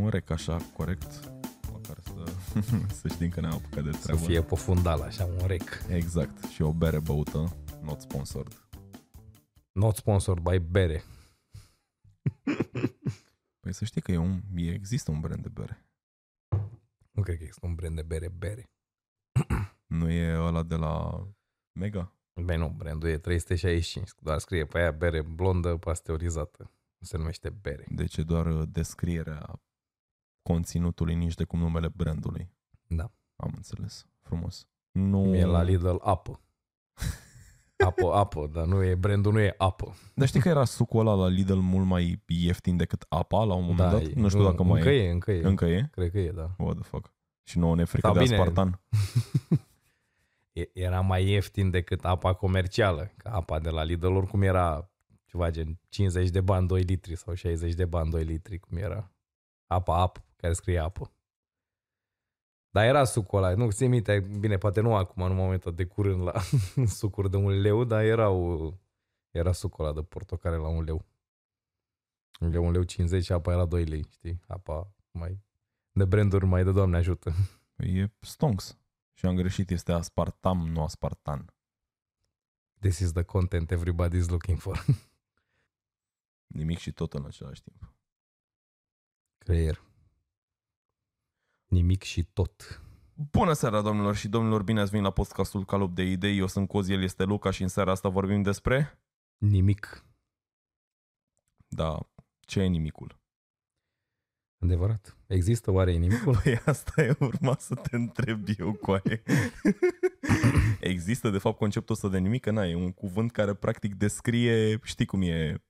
Un rec așa, corect. Măcar să, să știm că ne-am apucat de Să treabă. fie pe fundal, așa, un rec. Exact. Și o bere băută, not sponsored. Not sponsored by bere. Păi să știi că e un, e, există un brand de bere. Nu cred că există un brand de bere, bere. Nu e ăla de la Mega? Băi nu, brandul e 365, doar scrie pe aia bere blondă pasteurizată. Nu se numește bere. Deci e doar uh, descrierea conținutului, nici de cum numele brandului. Da. Am înțeles. Frumos. Nu... Cum e la Lidl apă. Apă, apă, dar nu e, brandul nu e apă. Dar știi că era sucul ăla la Lidl mult mai ieftin decât apa la un moment da, dat? e- Nu știu dacă mai încă e. e. Încă e, Încă e? Cred că e, da. What the fuck? Și nouă ne e frică Da, de bine. aspartan. E- Era mai ieftin decât apa comercială. Că apa de la Lidl oricum era ceva gen 50 de bani 2 litri sau 60 de bani 2 litri, cum era. Apa, apă, care scrie apă. Dar era sucul ăla, nu ți minte, bine, poate nu acum, în momentul de curând la sucuri de un leu, dar erau, era sucul ăla de portocale la un leu. Un leu, un leu 50 și apa era 2 lei, știi? Apa mai de branduri mai de Doamne ajută. Păi E stonks. Și am greșit, este aspartam, nu aspartan. This is the content everybody's looking for. Nimic și tot în același timp. Creier. Nimic și tot. Bună seara, domnilor și domnilor, bine ați venit la podcastul Calup de Idei. Eu sunt Cozi, el este Luca și în seara asta vorbim despre... Nimic. Da, ce e nimicul? Adevărat. Există oare nimicul? Păi asta e urma să te întreb eu cu aia. Există de fapt conceptul ăsta de nimic? Că n e un cuvânt care practic descrie, știi cum e,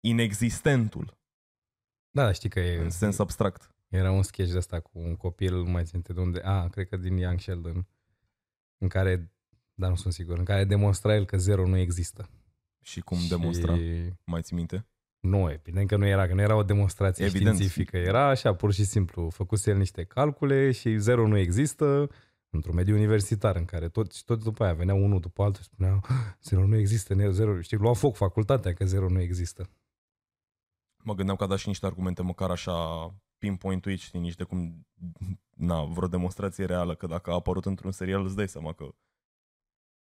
inexistentul, Da, știi că e, în sens abstract. Era un sketch de asta cu un copil, nu mai țin minte de unde, a, cred că din Young Sheldon, în dar nu sunt sigur, în care demonstra el că zero nu există. Și cum demonstra? Și... Mai ții minte? Nu, evident că nu era, că nu era o demonstrație Evident. științifică. Era așa, pur și simplu, făcuse el niște calcule și zero nu există într-un mediu universitar în care tot, și tot după aia venea unul după altul și spunea zero nu există, ne- zero, știi, lua foc facultatea că zero nu există. Mă gândeam că a dat și niște argumente măcar așa pinpoint știi, nici de cum, na, vreo demonstrație reală, că dacă a apărut într-un serial îți dai seama că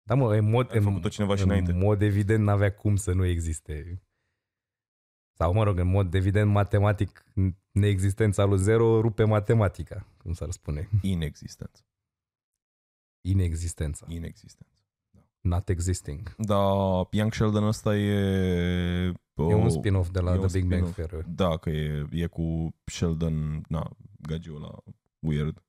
Da, mă, în mod, ai în, făcut-o cineva și în înainte. mod evident n-avea cum să nu existe. Sau, mă rog, în mod evident matematic, neexistența lui zero rupe matematica, cum s-ar spune. Inexistență. Inexistența. Inexistență. Not existing. Da, Young Sheldon ăsta e... E un spin-off de la e un The Big Bang spin-off. Theory. Da, că e, e cu Sheldon, na, gagiul ăla weird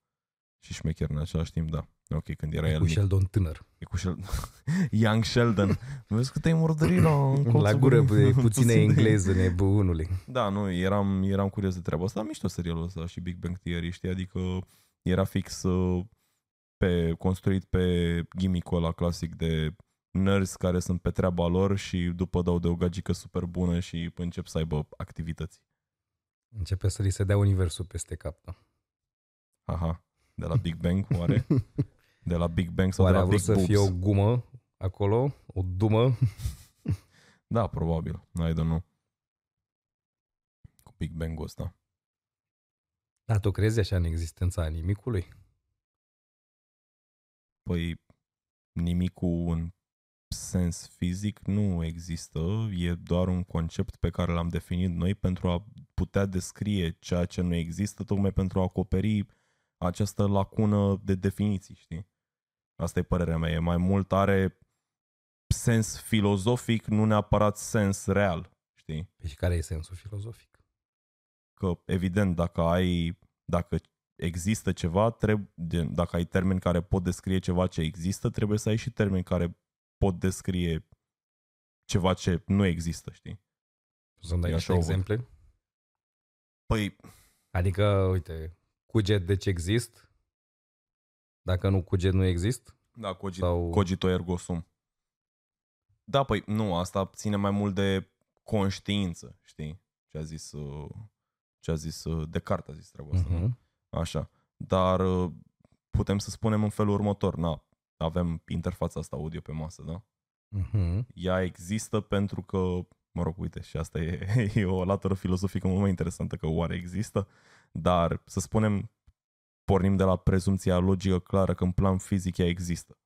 și șmecher în același timp, da. Ok, când era E el cu mic. Sheldon tânăr. E cu Sheldon. Young Sheldon. Vezi că te-ai murdărit la... în colțul La gură gurii. e puțină Puțin de- engleză nebunului. Da, nu, eram, eram curios de treaba asta. Mișto serialul ăsta și Big Bang Theory, știi? Adică era fix uh, pe, construit pe gimmick-ul ăla clasic de nerds care sunt pe treaba lor și după dau de o gagică super bună și încep să aibă activități. Începe să li se dea universul peste cap. Da. Aha. De la Big Bang, oare? De la Big Bang sau Oare de a la vrut Big să Boobs? fie o gumă acolo? O dumă? Da, probabil. I don't know. Cu Big Bang-ul ăsta. Da, tu crezi așa în existența nimicului? Păi nimicul în sens fizic nu există, e doar un concept pe care l-am definit noi pentru a putea descrie ceea ce nu există, tocmai pentru a acoperi această lacună de definiții, știi? Asta e părerea mea, e mai mult are sens filozofic, nu neapărat sens real, știi? Păi și care e sensul filozofic? că evident dacă ai dacă există ceva, trebuie, dacă ai termeni care pot descrie ceva ce există, trebuie să ai și termeni care pot descrie ceva ce nu există, știi? Să-mi dai E niște așa o văd. exemple? Păi, Adică, uite, cuget deci exist? Dacă nu cuget, nu exist? da, cogit, Sau- Sau... cogito ergo sum. Da, păi nu, asta ține mai mult de conștiință, știi? Ce a zis, uh, ce a zis uh, Descartes, a zis treaba asta, nu? Mhm. Așa. Dar uh, putem să spunem în felul următor, na, avem interfața asta audio pe masă, da? Mhm. ea există pentru că mă rog, uite, și asta e, e o latură filozofică mult mai interesantă, că oare există, dar să spunem, pornim de la prezumția logică clară că în plan fizic ea există.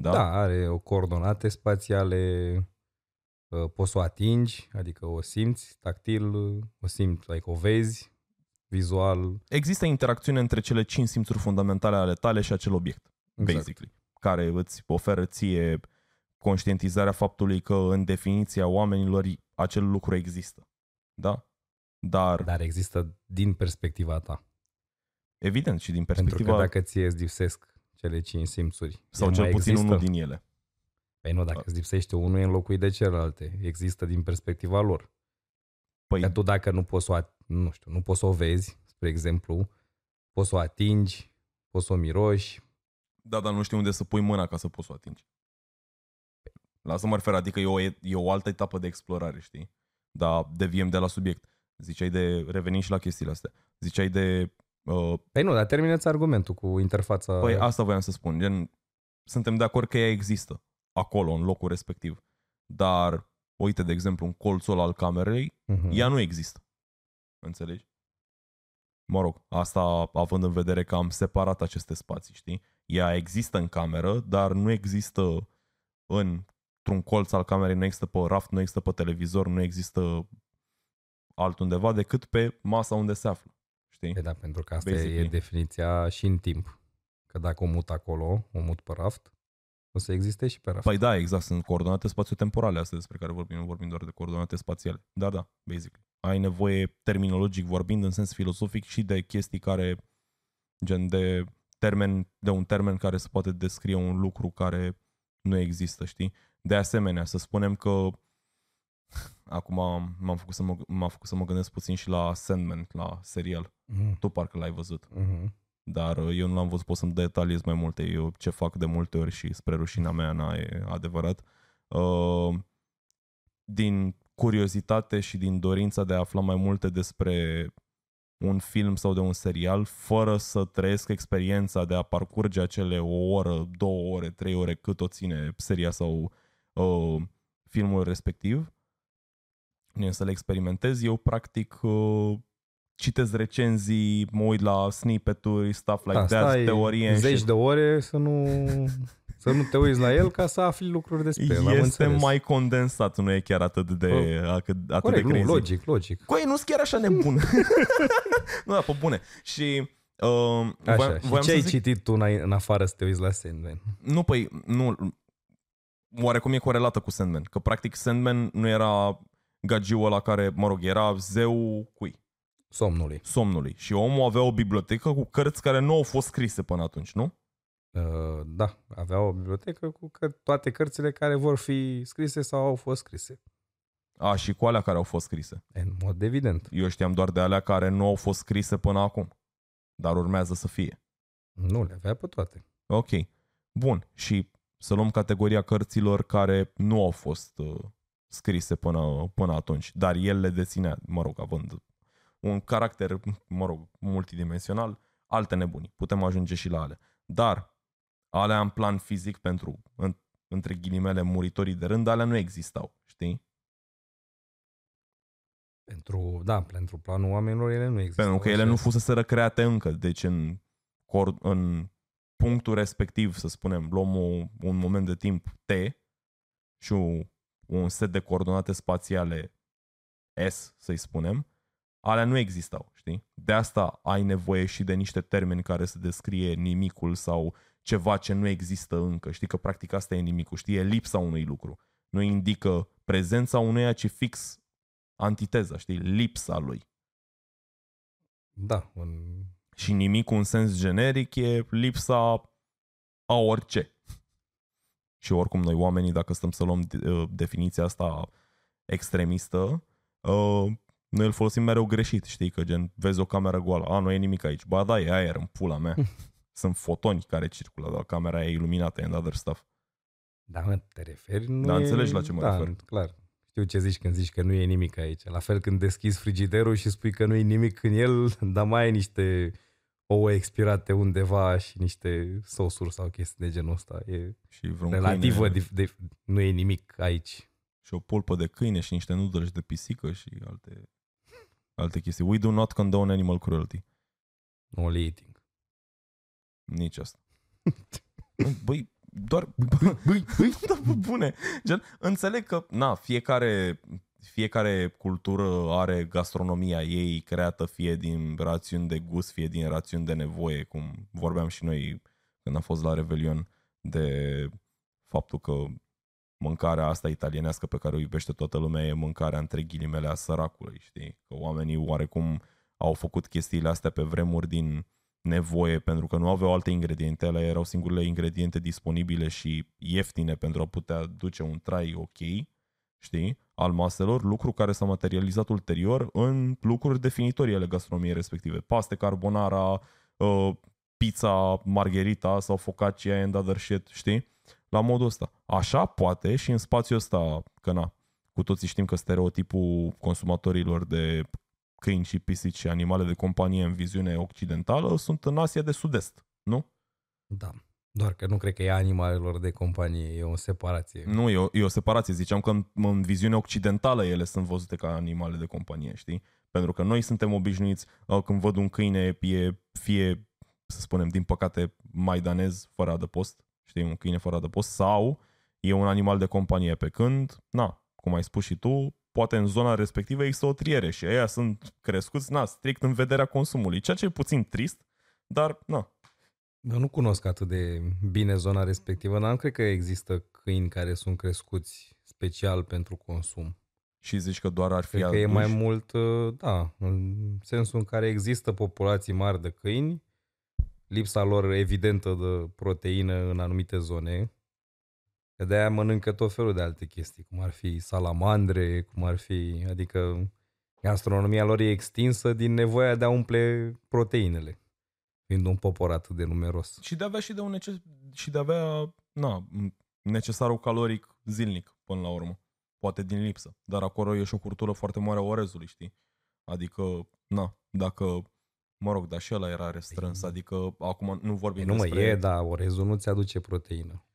Da? Da, are o coordonate spațiale, uh, poți să o atingi, adică o simți tactil, o simți, adică o vezi, vizual. Există interacțiune între cele cinci simțuri fundamentale ale tale și acel obiect, Exact. basically, care îți oferă ție conștientizarea faptului că în definiția oamenilor acel lucru există. Da? Dar, Dar există din perspectiva ta. evident, și din Pentru perspectiva, că dacă ție îți lipsesc cele cinci simțuri, sau el cel mai puțin există. unul din ele. Păi nu, dacă îți lipsește unul, e înlocuit de celelalte. Există din perspectiva lor. Păi, Că tu dacă nu poți să o, at- nu știu, nu poți să o vezi, spre exemplu, poți să o atingi, poți să o miroși, da, dar nu știu unde să pui mâna ca să poți să o atingi. Lasă mă refer, adică e o, e o altă etapă de explorare, știi? Dar deviem de la subiect. Ziceai de, revenim și la chestiile astea, ziceai de uh, Păi nu, dar terminați argumentul cu interfața. Păi asta voiam să spun. Gen, suntem de acord că ea există acolo, în locul respectiv. Dar, uite, de exemplu, un colțul al camerei, Mhm. ea nu există. Înțelegi? Mă rog, asta având în vedere că am separat aceste spații, știi? Ea există în cameră, dar nu există în într-un colț al camerei, nu există pe raft, nu există pe televizor, nu există altundeva decât pe masa unde se află. Știi? Păi da, pentru că asta Basically. e definiția și în timp. Că dacă o mut acolo, o mut pe raft, o să existe și pe raft. Păi da, exact, sunt coordonate spațiotemporale astea despre care vorbim, nu vorbim doar de coordonate spațiale. Da, da, basically. Ai nevoie terminologic vorbind în sens filosofic și de chestii care, gen de termen, de un termen care se poate descrie un lucru care nu există, știi? De asemenea, să spunem că acum m-am făcut să mă, m-am făcut să mă gândesc puțin și la Sandman, la serial. Mhm. Tu parcă l-ai văzut Mhm. dar uh, eu nu l-am văzut, pot să-mi detaliez mai multe. Eu ce fac de multe ori și spre rușinea mea n e adevărat. Uh, din curiozitate și din dorința de a afla mai multe despre un film sau de un serial, fără să trăiesc experiența de a parcurge acele o oră, două ore, trei ore, cât o ține seria sau uh, filmul respectiv, Bine, să le experimentez, eu practic uh, citesc recenzii, mă uit la snippet-uri, stuff like da, that, stai teorie and zeci shit. de ore să nu, să nu te uiți la el ca să afli lucruri despre el. am Este înțeles. mai condensat, nu e chiar atât de, atât, atât Corect, de nu, crazy. logic, logic. Coi, nu-s chiar așa nebun. nu, da, pe bune. Și uh, Așa, voiam, și voiam ce să ai zic, citit tu în, în afară să te uiți la Sandman? Nu, păi, nu, oarecum e corelată cu Sandman. Că practic Sandman nu era gagiul ăla care, mă rog, era zeu cui? Somnului. Somnului. Și omul avea o bibliotecă cu cărți care nu au fost scrise până atunci, nu? Uh, da, avea o bibliotecă cu căr- toate cărțile care vor fi scrise sau au fost scrise. A, și cu alea care au fost scrise. În mod evident. Eu știam doar de alea care nu au fost scrise până acum. Dar urmează să fie. Nu, le avea pe toate. Ok. Bun. Și să luăm categoria cărților care nu au fost uh, scrise până, până atunci, dar el le deținea, mă rog, având un caracter, mă rog, multidimensional, alte nebunii. Putem ajunge și la ale. Dar alea în plan fizic pentru, în, între ghilimele, muritorii de rând, alea nu existau, știi? Pentru, da, pentru planul oamenilor ele nu există. Pentru că ele nu fuseseră create încă. Deci în, cor- în punctul respectiv, să spunem, luăm o, un moment de timp T și un, un set de coordonate spațiale S, să-i spunem, alea nu existau, știi? De asta ai nevoie și de niște termeni care să descrie nimicul sau ceva ce nu există încă. Știi că practic asta e nimicul, știi? E lipsa unui lucru. Nu indică prezența unuia, ci fix antiteza, știi? Lipsa lui. Da, un... Și nimic în sens generic e lipsa a orice. Și oricum noi oamenii, dacă stăm să luăm uh, definiția asta extremistă, uh, noi îl folosim mereu greșit, știi, că gen vezi o cameră goală, a, nu e nimic aici, ba da, e aer în pula mea. Sunt fotoni care circulă, dar camera e iluminată and other stuff. Da, mă, te referi? Nu Da, e... înțelegi la ce mă da, refer. clar. Știu ce zici când zici că nu e nimic aici. La fel când deschizi frigiderul și spui că nu e nimic în el, dar mai ai niște ouă expirate undeva și niște sosuri sau chestii de genul ăsta. E Și vreun relativă, câine, de, de, nu e nimic aici. și o pulpă de câine și niște noodles de pisică și alte, alte chestii. We do not condone animal cruelty. Only eating. Nici asta. Băi, doar... Băi, băi, băi, da, bune. Gen, înțeleg că, na, fiecare, fiecare cultură are gastronomia ei creată fie din rațiuni de gust, fie din rațiuni de nevoie, cum vorbeam și noi când am fost la Revelion de faptul că mâncarea asta italienească pe care o iubește toată lumea e mâncarea între ghilimele a săracului, știi? Că oamenii oarecum au făcut chestiile astea pe vremuri din nevoie pentru că nu aveau alte ingrediente, alea erau singurele ingrediente disponibile și ieftine pentru a putea duce un trai ok, știi, al maselor, lucru care s-a materializat ulterior în lucruri definitorii ale gastronomiei respective. Paste, carbonara, uh, pizza, margherita sau focaccia and other shit, știi? La modul ăsta. Așa poate și în spațiul ăsta, că na, cu toții știm că stereotipul consumatorilor de câini și pisici și animale de companie în viziune occidentală sunt în Asia de Sud-Est, nu? Da. Doar că nu cred că e animalelor de companie, e o separație. Nu, e o, e o separație. Ziceam că în, în viziune occidentală ele sunt văzute ca animale de companie, știi? Pentru că noi suntem obișnuiți, când văd un câine, e fie, să spunem, din păcate, maidanez fără adăpost, știi, un câine fără adăpost, sau e un animal de companie, pe când, na, cum ai spus și tu, poate în zona respectivă există o triere și ei sunt crescuți, na, strict în vederea consumului, ceea ce e puțin trist, dar, na. Eu nu cunosc atât de bine zona respectivă, dar nu cred că există câini care sunt crescuți special pentru consum. Și zici că doar ar fi Cred că e mai mult, uh, da, în sensul în care există populații mari de câini, lipsa lor evidentă de proteină în anumite zone, Că de-aia mănâncă tot felul de alte chestii, cum ar fi salamandre, cum ar fi, adică gastronomia lor e extinsă din nevoia de a umple proteinele, fiind un popor atât de numeros. Și de a avea și de, un neces- și de a avea na, necesarul caloric zilnic, până la urmă. Poate din lipsă. Dar acolo e și o cultură foarte mare a orezului, știi? Adică, na, dacă Mă rog, dar și ăla era restrâns, păi, adică acum nu vorbim nu despre... Nu mă, e, dar orezul nu-ți aduce proteină.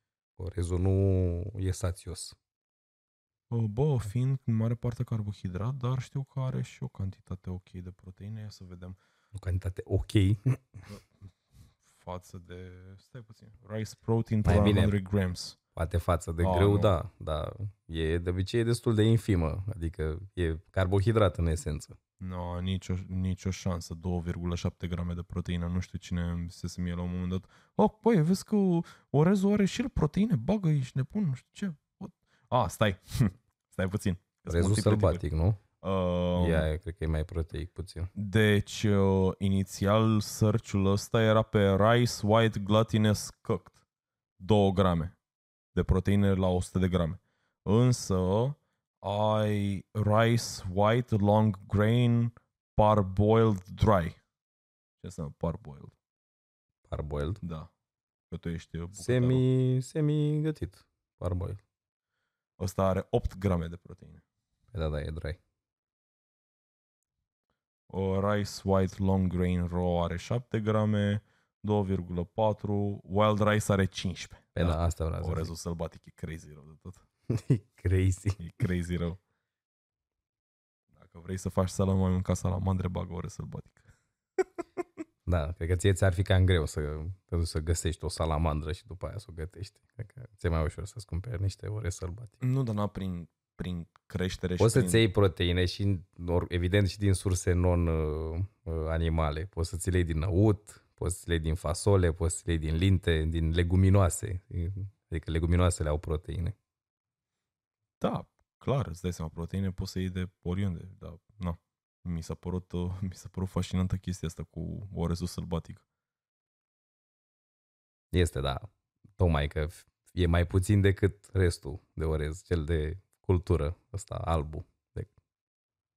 Orezul nu e sațios. Bă, fiind în mare parte carbohidrat, dar știu că are și o cantitate ok de proteine. Ia să vedem. O cantitate ok? față de... Stai puțin. Rice protein per 100 grams. Poate față de oh, greu, nu. da, dar e de obicei e destul de infimă, adică e carbohidrat în esență. Nu, no, nicio, nicio șansă, 2,7 grame de proteină, nu știu cine se mie la un moment dat. Oh, băi, vezi că orezul are și el proteine, bagă ești nebun, nu știu ce. A, ah, stai, stai puțin. Orezul sălbatic, nu? Uh, Ia, cred că e mai proteic puțin. Deci, uh, inițial, search-ul ăsta era pe Rice White Glutinous Cooked. 2 grame de proteine la 100 de grame. Însă, ai rice white long grain parboiled dry. Ce înseamnă parboiled? Parboiled? Da. Că tu ești Semi, semi gătit. Parboiled. Ăsta are 8 grame de proteine. Păi da, da, e dry. O rice white long grain raw are 7 grame, 2,4, wild rice are 15. Pe da, da asta vreau să Orezul sălbatic e crazy rău de tot. e crazy. E crazy rău. Dacă vrei să faci salam, mai mânca salamandre, bagă orez sălbatic. Da, cred că ție ți-ar fi cam greu să te duci să găsești o salamandră și după aia să o gătești. Cred că ți-e mai ușor să-ți cumperi niște ore sălbatice. Nu, dar prin, prin creștere Poți și să-ți iei proteine și, evident, și din surse non-animale. Uh, uh, poți să-ți iei din năut, poți să le iei din fasole, poți să le iei din linte, din leguminoase. Adică leguminoasele au proteine. Da, clar, îți dai seama, proteine poți să iei de oriunde, dar na, mi s-a părut, uh, mi s-a părut fascinantă chestia asta cu orezul sălbatic. Este, da. Tocmai că e mai puțin decât restul de orez, cel de cultură, ăsta, albu. De...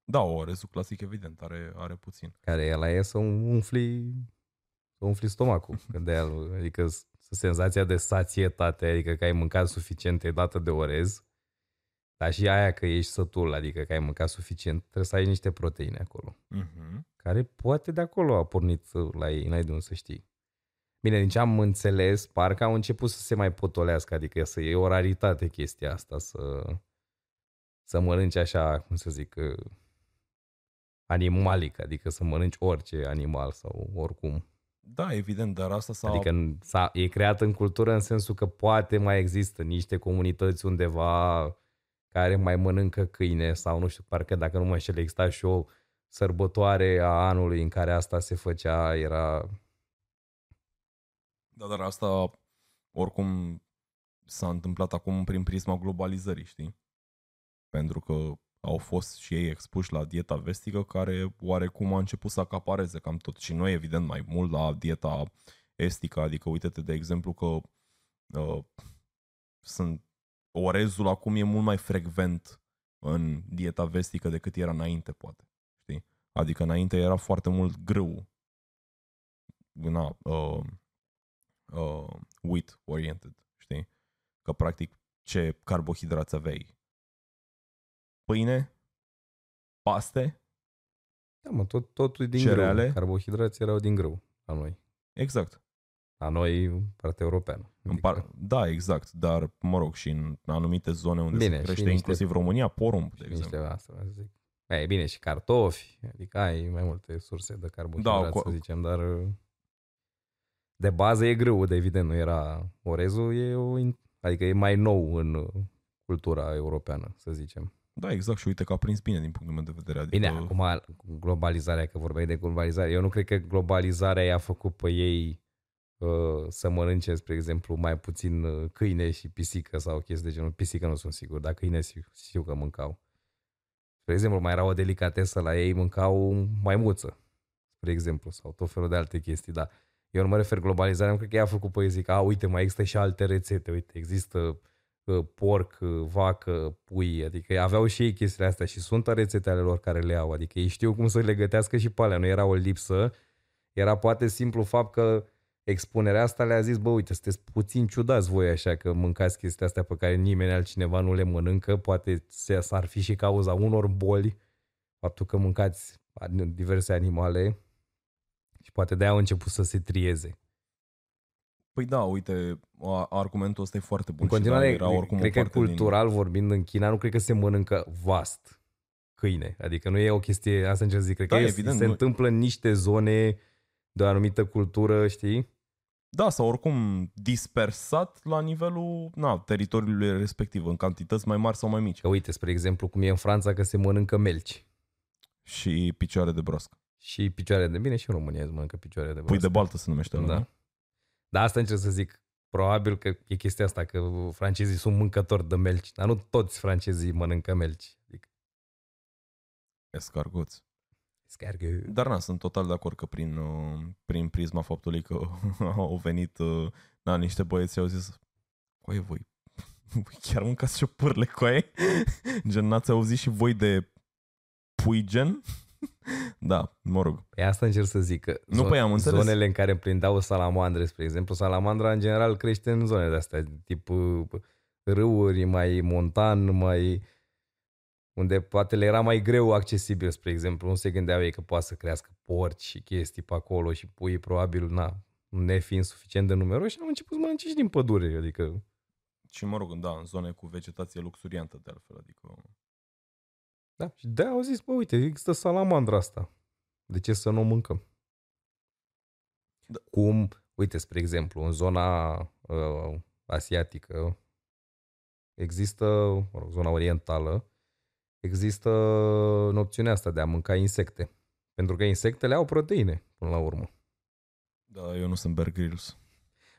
Da, orezul clasic, evident, are, are puțin. Care e la e să umfli, să umfli stomacul. de el, adică senzația de sațietate, adică că ai mâncat suficient, e dată de orez, dar și aia că ești sătul, adică că ai mâncat suficient, trebuie să ai niște proteine acolo. Uh-huh. Care poate de acolo a pornit la ei, n-ai de unde să știi. Bine, din ce am înțeles, parcă au început să se mai potolească, adică să e o raritate chestia asta, să, să mănânci așa, cum să zic, uh, animalic, adică să mănânci orice animal sau oricum. Da, evident, dar asta s-a... Adică s-a, e creat în cultură în sensul că poate mai există niște comunități undeva care mai mănâncă câine sau nu știu, parcă dacă nu mă înșel, exista și o sărbătoare a anului în care asta se făcea, era... Da, dar asta oricum s-a întâmplat acum prin prisma globalizării, știi? Pentru că au fost și ei expuși la dieta vestică care oarecum a început să acapareze cam tot. Și noi, evident, mai mult la dieta estică, adică uite-te de exemplu că uh, sunt orezul acum e mult mai frecvent în dieta vestică decât era înainte, poate. Știi? Adică înainte era foarte mult grâu. Na, uh, uh, wheat oriented, știi? Că practic ce carbohidrați aveai? Pâine? Paste? Da, mă, tot, totul din Cereale? grâu. Carbohidrații erau din grâu la noi. Exact. La noi, partea europeană. În par- da, exact, dar mă rog, și în anumite zone unde Bine, se și crește niște- inclusiv România, porumb, de și niște exemplu. asta, să zic. E bine, și cartofi, adică ai mai multe surse de carbohidrați, Da, da, cu- să zicem, dar de bază e grâu, de evident, nu era orezul, e o, in- adică e mai nou în cultura europeană, să zicem. Da, exact, și uite că a prins bine din punctul meu de vedere. Adică, Bine, acum globalizarea, că vorbeai de globalizare, eu nu cred că globalizarea i-a făcut pe ei uh, să mănânce, spre exemplu, mai puțin uh, câine și pisică sau chestii de genul. Pisică nu sunt sigur, dar câine știu, știu că mâncau. Spre exemplu, mai era o delicatesă la ei, mâncau maimuță, spre exemplu, sau tot felul de alte chestii, dar eu nu mă refer globalizarea, nu cred că ea a făcut pe ei zic, a, uite, mai există și alte rețete, uite, există uh, porc, uh, vacă, pui, adică aveau și ei chestiile astea și sunt rețete ale lor care le au, adică ei știu cum să le gătească și pe alea, nu era o lipsă, era poate simplu fapt că expunerea asta le-a zis, bă, uite, sunteți puțin ciudați voi așa că mâncați chestia astea pe care nimeni altcineva nu le mănâncă, poate se- s-ar fi și cauza unor boli, faptul că mâncați diverse animale și poate de-aia au început să se trieze. Păi da, uite, a- argumentul ăsta e foarte bun. În continuare, și da, era oricum cred o că parte din- cultural vorbind în China, nu cred că se mănâncă vast câine. Adică nu e o chestie, asta încerc să zic, cred Da, că e- evident, se nu- întâmplă în niște zone de o anumită cultură, știi? Da, sau oricum dispersat la nivelul na, teritoriului respectiv, în cantități mai mari sau mai mici. Că uite, spre exemplu, cum e în Franța că se mănâncă melci Și picioare de broască. și picioare de bine și în România se mănâncă picioare de Pui broască. de baltă se numește ăla, Da. nu? Dar asta încerc să zic. Probabil că e chestia asta, că francezii sunt mâncători de melci, dar nu toți francezii mănâncă melci. Adică, Escargoți. scargă. Dar na, sunt total de acord că prin, uh, prin prisma faptului că au venit uh, na, niște băieți și au zis Coaie, voi, voi chiar mâncați și pârle, coaie? Gen, n-ați auzit și voi de pui gen? da, mă rog. Pe asta încerc să zic că Nu, păi am înțeles. zonele în care împrindeau salamandre, spre exemplu, salamandra în general crește în zone de astea, tip uh, râuri, mai montan, mai unde poate le era mai greu accesibil, spre exemplu, nu se gândeau ei că poate să crească porci și chestii pe acolo și pui probabil, na, nefiind suficient de numeroși, au început să mănânce și din pădure, adică Și mă rog, da, în zone cu vegetație luxuriantă de altfel, adică... Da, și de au zis, bă, uite, există salamandra asta. De ce să nu o mâncăm? Da. Cum, uite, spre exemplu, în zona uh, asiatică există, mă rog, zona orientală, există opțiunea asta de a mânca insecte. Pentru că insectele au proteine, până la urmă. Da, eu nu sunt Bear Grylls.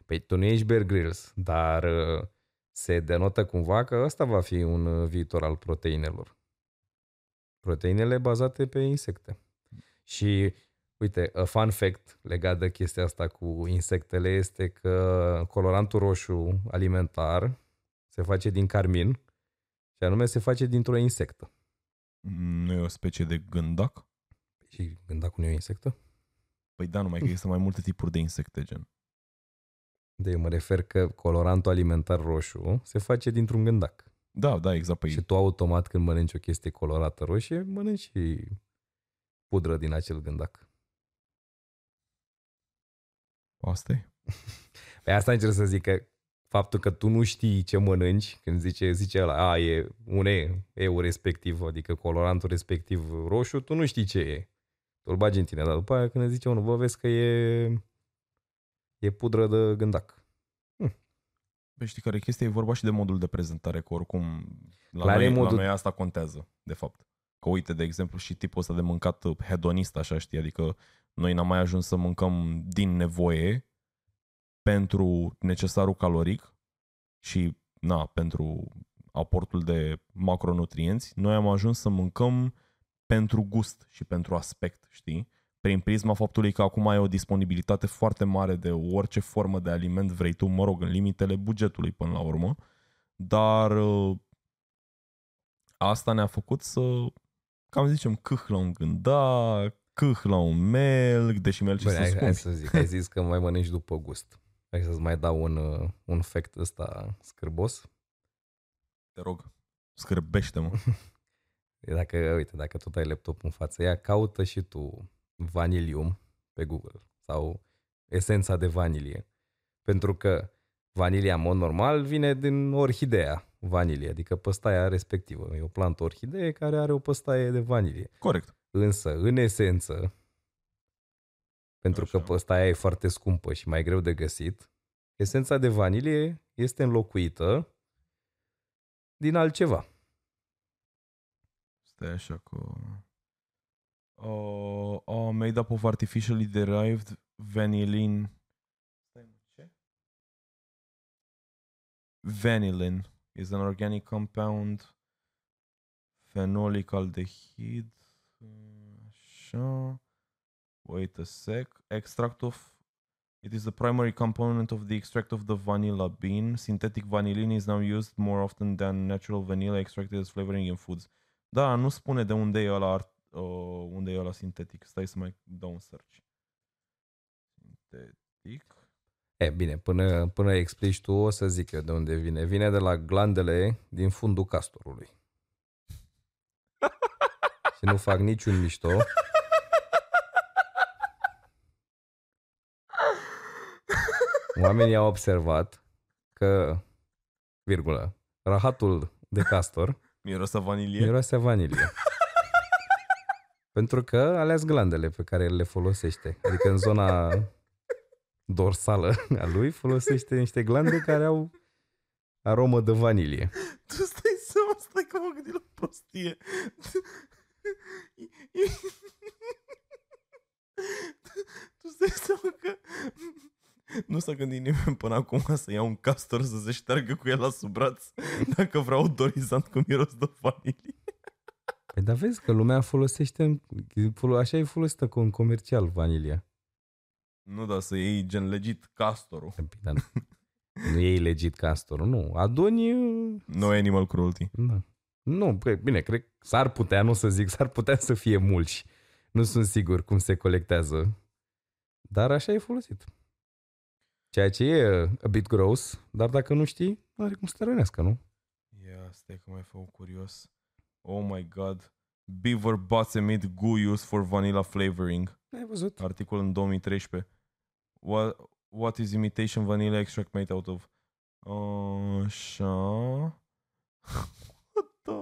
Păi tu nu ești Bear Grylls, dar uh, se denotă cumva că ăsta va fi un uh, viitor al proteinelor. Proteinele bazate pe insecte. Și uite, a fun fact legat de chestia asta cu insectele este că colorantul roșu alimentar se face din carmin și anume se face dintr-o insectă. Nu e o specie de gândac? Și gândacul nu e o insectă? Păi da, numai că există mai multe tipuri de insecte, gen. De eu mă refer că colorantul alimentar roșu se face dintr-un gândac. Da, da, exact. Păi, Și tu automat când mănânci o chestie colorată roșie, mănânci și pudră din acel gândac. asta e. Pe asta încerc să zic că faptul că tu nu știi ce mănânci, când zice, zice ăla, a, e un E, eu respectiv, adică colorantul respectiv roșu, tu nu știi ce e. Tu îl bagi în tine, dar după aia când zice unul, bă, vezi că e, e pudră de gândac. Păi știi care e chestia? E vorba și de modul de prezentare, că oricum la, Clar, e noi, modul- la noi asta contează, de fapt. Că uite, de exemplu, și tipul ăsta de mâncat hedonist, așa știi, adică noi n-am mai ajuns să mâncăm din nevoie pentru necesarul caloric și na, pentru aportul de macronutrienți, noi am ajuns să mâncăm pentru gust și pentru aspect, știi? Prin prisma faptului că acum ai o disponibilitate foarte mare de orice formă de aliment vrei tu, mă rog, în limitele bugetului până la urmă, dar uh, asta ne-a făcut să, cam zicem, câh la un gândac, câh la un melc, deși melcii Bine, sunt hai, hai scumpi. să zic, ai zis că mai mănânci după gust. Hai să-ți mai dau un, uh, un fact ăsta scârbos. Te rog, scârbește-mă. Dacă, uite, dacă tot ai laptop în față, ia caută și tu vanilium pe Google sau esența de vanilie. Pentru că vanilia, în mod normal, vine din orhidea vanilie, adică păstaia respectivă. E o plantă orhidee care are o păstaie de vanilie. Corect. Însă, în esență, pentru că Așa. păstaia e foarte scumpă și mai greu de găsit, esența de vanilie este înlocuită din altceva. Stai așa că... Uh, uh, made up of artificially derived vanillin. Stai mă, ce? Vanillin is an organic compound phenolic aldehyd. Așa. Wait a sec. Extract of It is the primary component of the extract of the vanilla bean. Synthetic vanillin is now used more often than natural vanilla extracted as flavoring in foods. Da, nu spune de unde e ăla, art- uh, unde e ăla sintetic. Stai să mai dau un search. Sintetic. E, bine, până, până explici tu, o să zic eu de unde vine. Vine de la glandele din fundul castorului. Și nu fac niciun mișto. Oamenii au observat că, virgulă, rahatul de castor Miroase a vanilie. miroase a vanilie. Pentru că ales glandele pe care le folosește. Adică în zona dorsală a lui folosește niște glande care au aromă de vanilie. Tu stai seama, stai că mă gândit la prostie. tu stai seama că nu s-a gândit nimeni până acum să ia un castor să se șteargă cu el la sub braț dacă vreau odorizant cu miros de vanilie. Păi dar vezi că lumea folosește, folo- așa e folosită cu un comercial vanilia. Nu, da, să iei gen legit castorul. Păi, Dar nu, nu e legit castorul, nu. Aduni... No animal cruelty. Da. Nu, păi, bine, cred că s-ar putea, nu să zic, s-ar putea să fie mulți. Nu sunt sigur cum se colectează. Dar așa e folosit. Ceea ce e a bit gross, dar dacă nu știi, nu are cum să te rănească, nu? Ia, stai că mai fac curios. Oh my god. Beaver butts emit goo used for vanilla flavoring. Ai văzut? Articol în 2013. What, what is imitation vanilla extract made out of? Așa. What the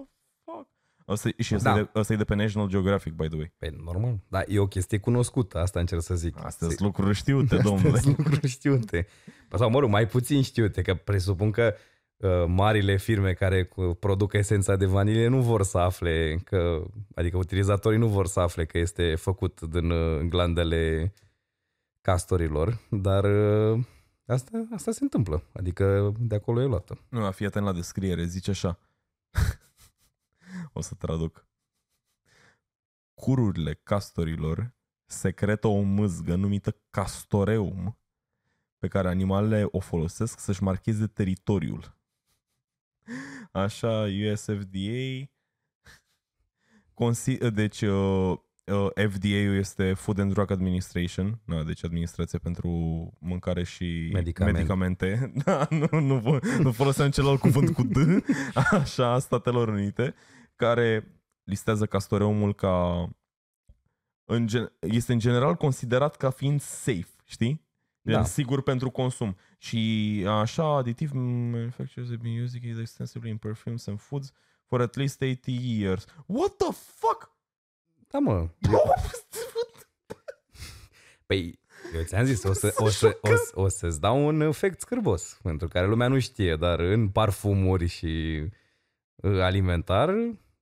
fuck? Asta, e- și asta, Da. e de, asta e de pe National Geographic, by the way. Păi, normal. Dar e o chestie cunoscută, asta încerc să zic. Astea Se- sunt lucruri știute, domnule. Astea sunt lucruri știute. Sau, mă rog, mai puțin știute, că presupun că uh, marile firme care cu- produc esența de vanilie nu vor să afle că, adică utilizatorii nu vor să afle că este făcut din uh, glandele castorilor, dar uh, asta, asta se întâmplă, adică de acolo e luată. Nu, fii atent la descriere, zice așa. o să traduc. Cururile castorilor secretă o mâzgă numită castoreum pe care animalele o folosesc să-și marcheze teritoriul. Așa, USFDA consi- deci uh, uh, FDA-ul este Food and Drug Administration, na, deci Administrația pentru Mâncare și Medicamente. medicamente. Da, nu, nu, fo- nu foloseam celălalt cuvânt cu D, așa, Statelor Unite, care listează castoreumul ca în gen- este în general considerat ca fiind safe, știi? Da. Da. sigur pentru consum. Și așa, aditiv manufacturers have been using it extensively in perfumes and foods for at least 80 years. What the fuck? Da, mă. Eu, păi, eu ți-am zis, o, să, o, să, o, să, o să-ți dau un efect scârbos, pentru care lumea nu știe, dar în parfumuri și uh, alimentar,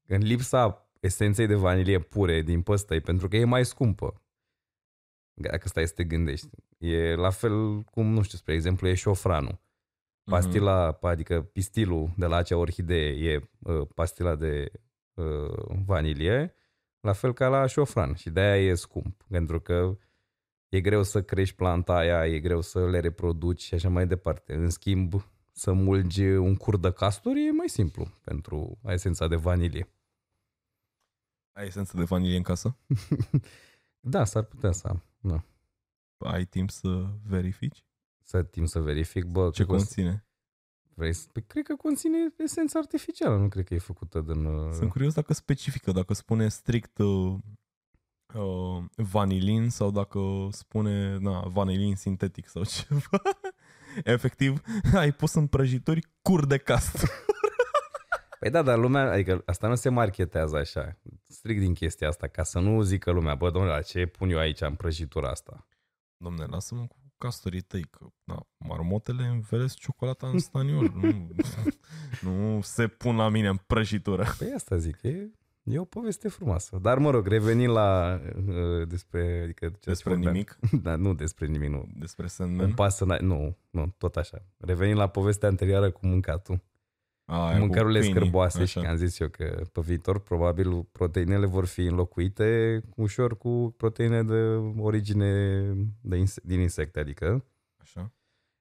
în lipsa esenței de vanilie pure din păstăi, pentru că e mai scumpă. Dacă stai să te gândești. E la fel cum, nu știu, spre exemplu, e șofranul. Pastila, adică pistilul de la acea orhidee e uh, pastila de uh, vanilie, la fel ca la șofran și de-aia e scump, pentru că e greu să crești planta aia, e greu să le reproduci și așa mai departe. În schimb, să mulgi un cur de casturi e mai simplu pentru esența de vanilie. Ai esență de vanilie în casă? Da, s-ar putea să am. Da. Ai timp să verifici? Să timp să verific, bă, Ce cred că o să- conține? Vrei să... Păi, cred că conține esență artificială, nu cred că e făcută din... uh, Sunt curios dacă specifică, dacă spune strict uh, uh, vanilin sau dacă spune na, vanilin sintetic sau ceva. Efectiv, ai pus în prăjituri cur de cast. Păi da, dar lumea, adică asta nu se marketează așa, strict din chestia asta, ca să nu zică lumea, bă, domnule, la ce pun eu aici în prăjitura asta? Domne, lasă-mă cu castorii tăi, că na, marmotele învelesc ciocolata în staniol. nu, nu se pun la mine în prăjitură. Păi asta zic, e, e o poveste frumoasă. Dar mă rog, revenind la uh, despre, adică ce Despre vorbeam. nimic, Da, nu despre nimic, nu. despre Îmi Sandman. pasă, n- nu, nu, tot așa. Revenind la povestea anterioară cu mâncatul. A, aia cu mâncărurile câinii, scârboase și așa. că am zis eu că pe viitor probabil proteinele vor fi înlocuite ușor cu proteine de origine de inse- din insecte, adică Așa.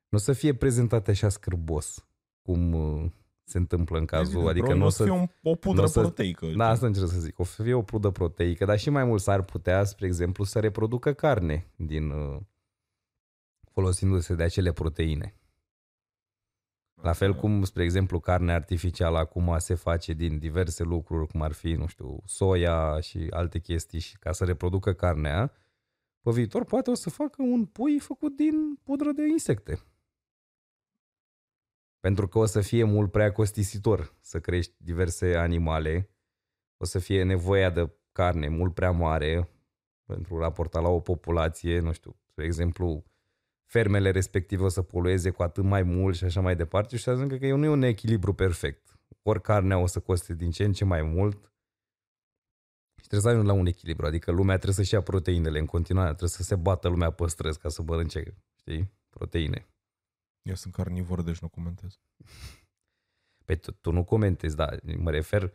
nu o să fie prezentate așa scârbos cum uh, se întâmplă în cazul, Evident, adică probabil nu o să să... fie un, o pudră n-o să- proteică. Da, asta încerc să zic. O să fie o prudă proteică, dar și mai mult s-ar putea, spre exemplu, să reproducă carne din uh, folosindu-se de acele proteine. La fel cum, spre exemplu, carnea artificială acum se face din diverse lucruri, cum ar fi, nu știu, soia și alte chestii și ca să reproducă carnea, pe viitor poate o să facă un pui făcut din pudră de insecte. Pentru că o să fie mult prea costisitor să crești diverse animale, o să fie nevoia de carne mult prea mare pentru raportat la o populație, nu știu, spre exemplu, fermele respective o să polueze cu atât mai mult și așa mai departe și ajung că nu e un echilibru perfect. Ori carnea o să coste din ce în ce mai mult și trebuie să ajungem la un echilibru, adică lumea trebuie să-și ia proteinele în continuare, trebuie să se bată lumea pe străzi ca să mănânce, știi, proteine. Eu sunt carnivor, deci nu comentez. Pe tu, tu nu comentezi, dar mă refer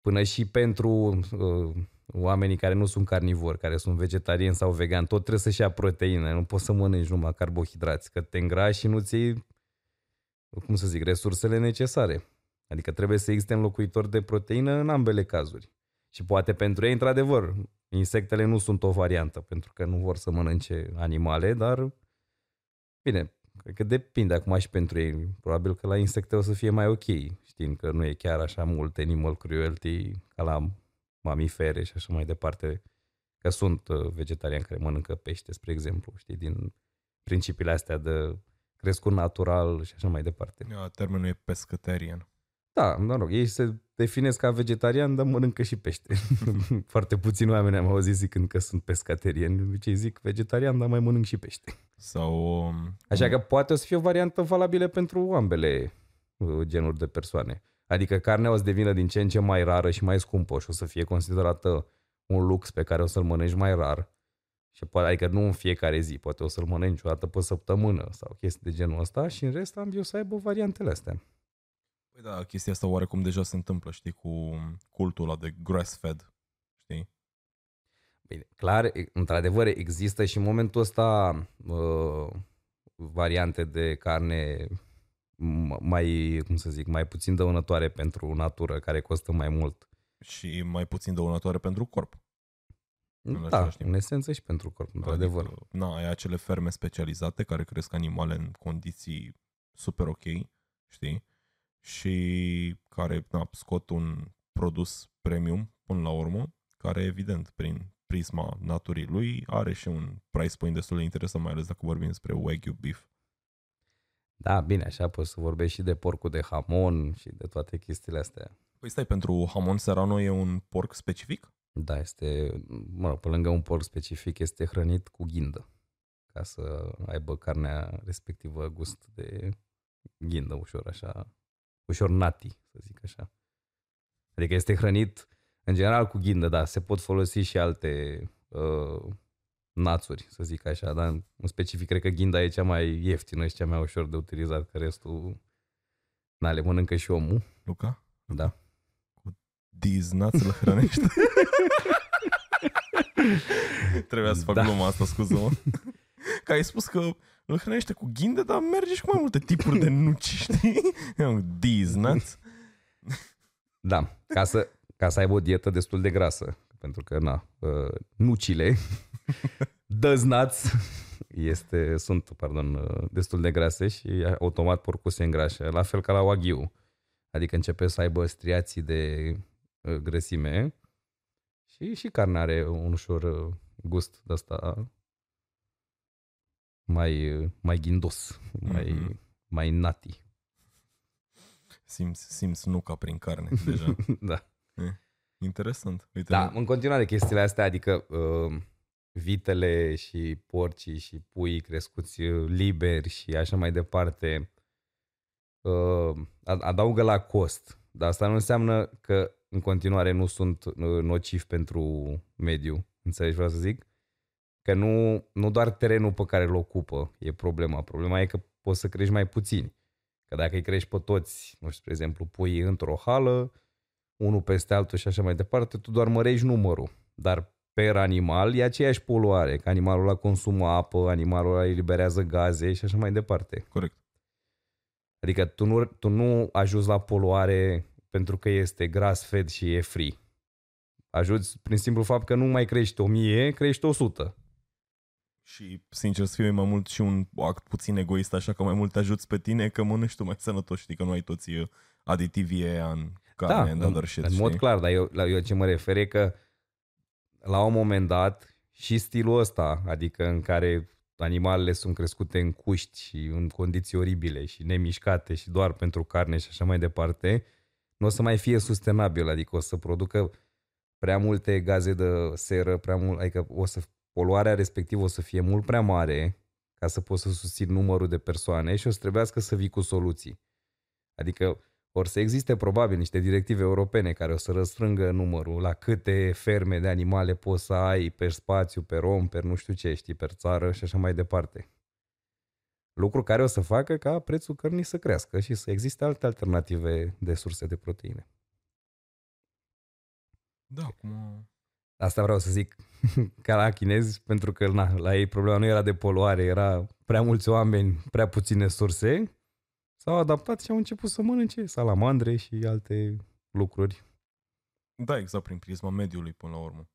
până și pentru uh, oamenii care nu sunt carnivori, care sunt vegetariani sau vegan, tot trebuie să-și ia proteine, nu poți să mănânci numai carbohidrați, că te îngrași și nu-ți iei, cum să zic, resursele necesare. Adică trebuie să existe înlocuitori de proteină în ambele cazuri. Și poate pentru ei, într-adevăr, insectele nu sunt o variantă, pentru că nu vor să mănânce animale, dar bine, cred că depinde acum și pentru ei. Probabil că la insecte o să fie mai ok, știind că nu e chiar așa mult animal cruelty ca la mamifere și așa mai departe. Că sunt uh, vegetariani care mănâncă pește, spre exemplu, știi, din principiile astea de crescut natural și așa mai departe. Ja, Termenul e pescăterian. Da, mă rog, ei se definesc ca vegetarian, dar mănâncă și pește. Foarte puțini oameni am auzit zicând că sunt pescaterieni. De obicei zic vegetarian, dar mai mănânc și pește. Sau... um, Așa că poate o să fie o variantă valabilă pentru ambele uh, genuri de persoane. Adică carnea o să devină din ce în ce mai rară și mai scumpă și o să fie considerată un lux pe care o să-l mănânci mai rar. Și poate, adică nu în fiecare zi, poate o să-l mănânci o dată pe săptămână sau chestii de genul ăsta și în rest ambii o să aibă variantele astea. Păi da, chestia asta oarecum deja se întâmplă, știi, cu cultul ăla de grass-fed, știi? Bine, clar, e- într-adevăr există și în momentul ăsta uh, variante de carne m- mai, cum să zic, mai puțin dăunătoare pentru natură, care costă mai mult. Și mai puțin dăunătoare pentru corp. În da, același timp. în esență și pentru corp, într-adevăr. Adică, na, ai acele ferme specializate care cresc animale în condiții super ok, știi? Și care na, scot un produs premium până la urmă, care evident prin prisma naturii lui, are și un price point destul de interesant, mai ales dacă vorbim despre Wagyu beef. Da, bine, așa poți să vorbești și de porcul de hamon și de toate chestiile astea. Păi stai, pentru hamon serrano e un porc specific? Da, este, mă rog, pe lângă un porc specific, este hrănit cu ghindă ca să aibă carnea respectivă gust de ghindă ușor așa, ușor nati, să zic așa. Adică este hrănit în general cu ghindă, da, se pot folosi și alte uh, națuri, să zic așa, dar în specific cred că ghinda e cea mai ieftină și cea mai ușor de utilizat, că restul na, le mănâncă și omul. Luca? Da. Cu diznați îl hrănește? Trebuia să fac Da. gluma asta, scuză-mă. Că ai spus că îl hrănește cu ghinde, dar merge și cu mai multe tipuri de nuci, știi? These nuts. Da, ca să, ca să aibă o dietă destul de grasă, pentru că, na, uh, nucile, does nuts, este, sunt, pardon, uh, destul de grase și automat porcul se îngrașă, la fel ca la wagyu. Adică începe să aibă striații de uh, grăsime și, și carnea are un ușor uh, gust de asta mai, uh, mai ghindos, mai, Mhm. mai nati. Simți, simți nuca prin carne deja. da. Interesant. Uite, Da, în continuare chestiile astea, adică uh, vitele și porcii și puii crescuți uh, liberi și așa mai departe uh, ad- adaugă la cost. Dar asta nu înseamnă că în continuare nu sunt uh, nocivi pentru mediu. Înțelegi vreau să zic? Că nu, nu doar terenul pe care îl ocupă e problema. Problema e că poți să crești mai puțini. Că dacă îi crești pe toți, nu știu, spre exemplu, pui într-o hală, unul peste altul și așa mai departe, tu doar mărești numărul. Dar per animal e aceeași poluare, că animalul ăla consumă apă, animalul ăla eliberează gaze și așa mai departe. Corect. Adică tu nu, tu nu ajuți la poluare pentru că este gras fed și e free. Ajuți prin simplu fapt că nu mai crești 1000, crești 100. Și, sincer să fiu, e mai mult și un act puțin egoist, așa că mai mult te ajuți pe tine că mănânci tu mai sănătos, știi că nu ai toți uh, aditivii aia în carne, în în, other shit, în știi? mod clar, dar eu, la eu ce mă refer e că la un moment dat și stilul ăsta, adică în care animalele sunt crescute în cuști și în condiții oribile și nemișcate și doar pentru carne și așa mai departe, nu o să mai fie sustenabil, adică o să producă prea multe gaze de seră, prea mult, adică o să, poluarea respectivă o să fie mult prea mare ca să poți să susții numărul de persoane și o să trebuiască să vii cu soluții. Adică or să existe probabil niște directive europene care o să răstrângă numărul la câte ferme de animale poți să ai pe spațiu, pe rom, pe nu știu ce, știi, pe țară și așa mai departe. Lucru care o să facă ca prețul cărnii să crească și să existe alte alternative de surse de proteine. Da, acum... Asta vreau să zic ca la chinezi, pentru că na, la ei problema nu era de poluare, era prea mulți oameni, prea puține surse. S-au adaptat și au început să mănânce salamandre și alte lucruri. Da, exact, prin prisma mediului până la urmă.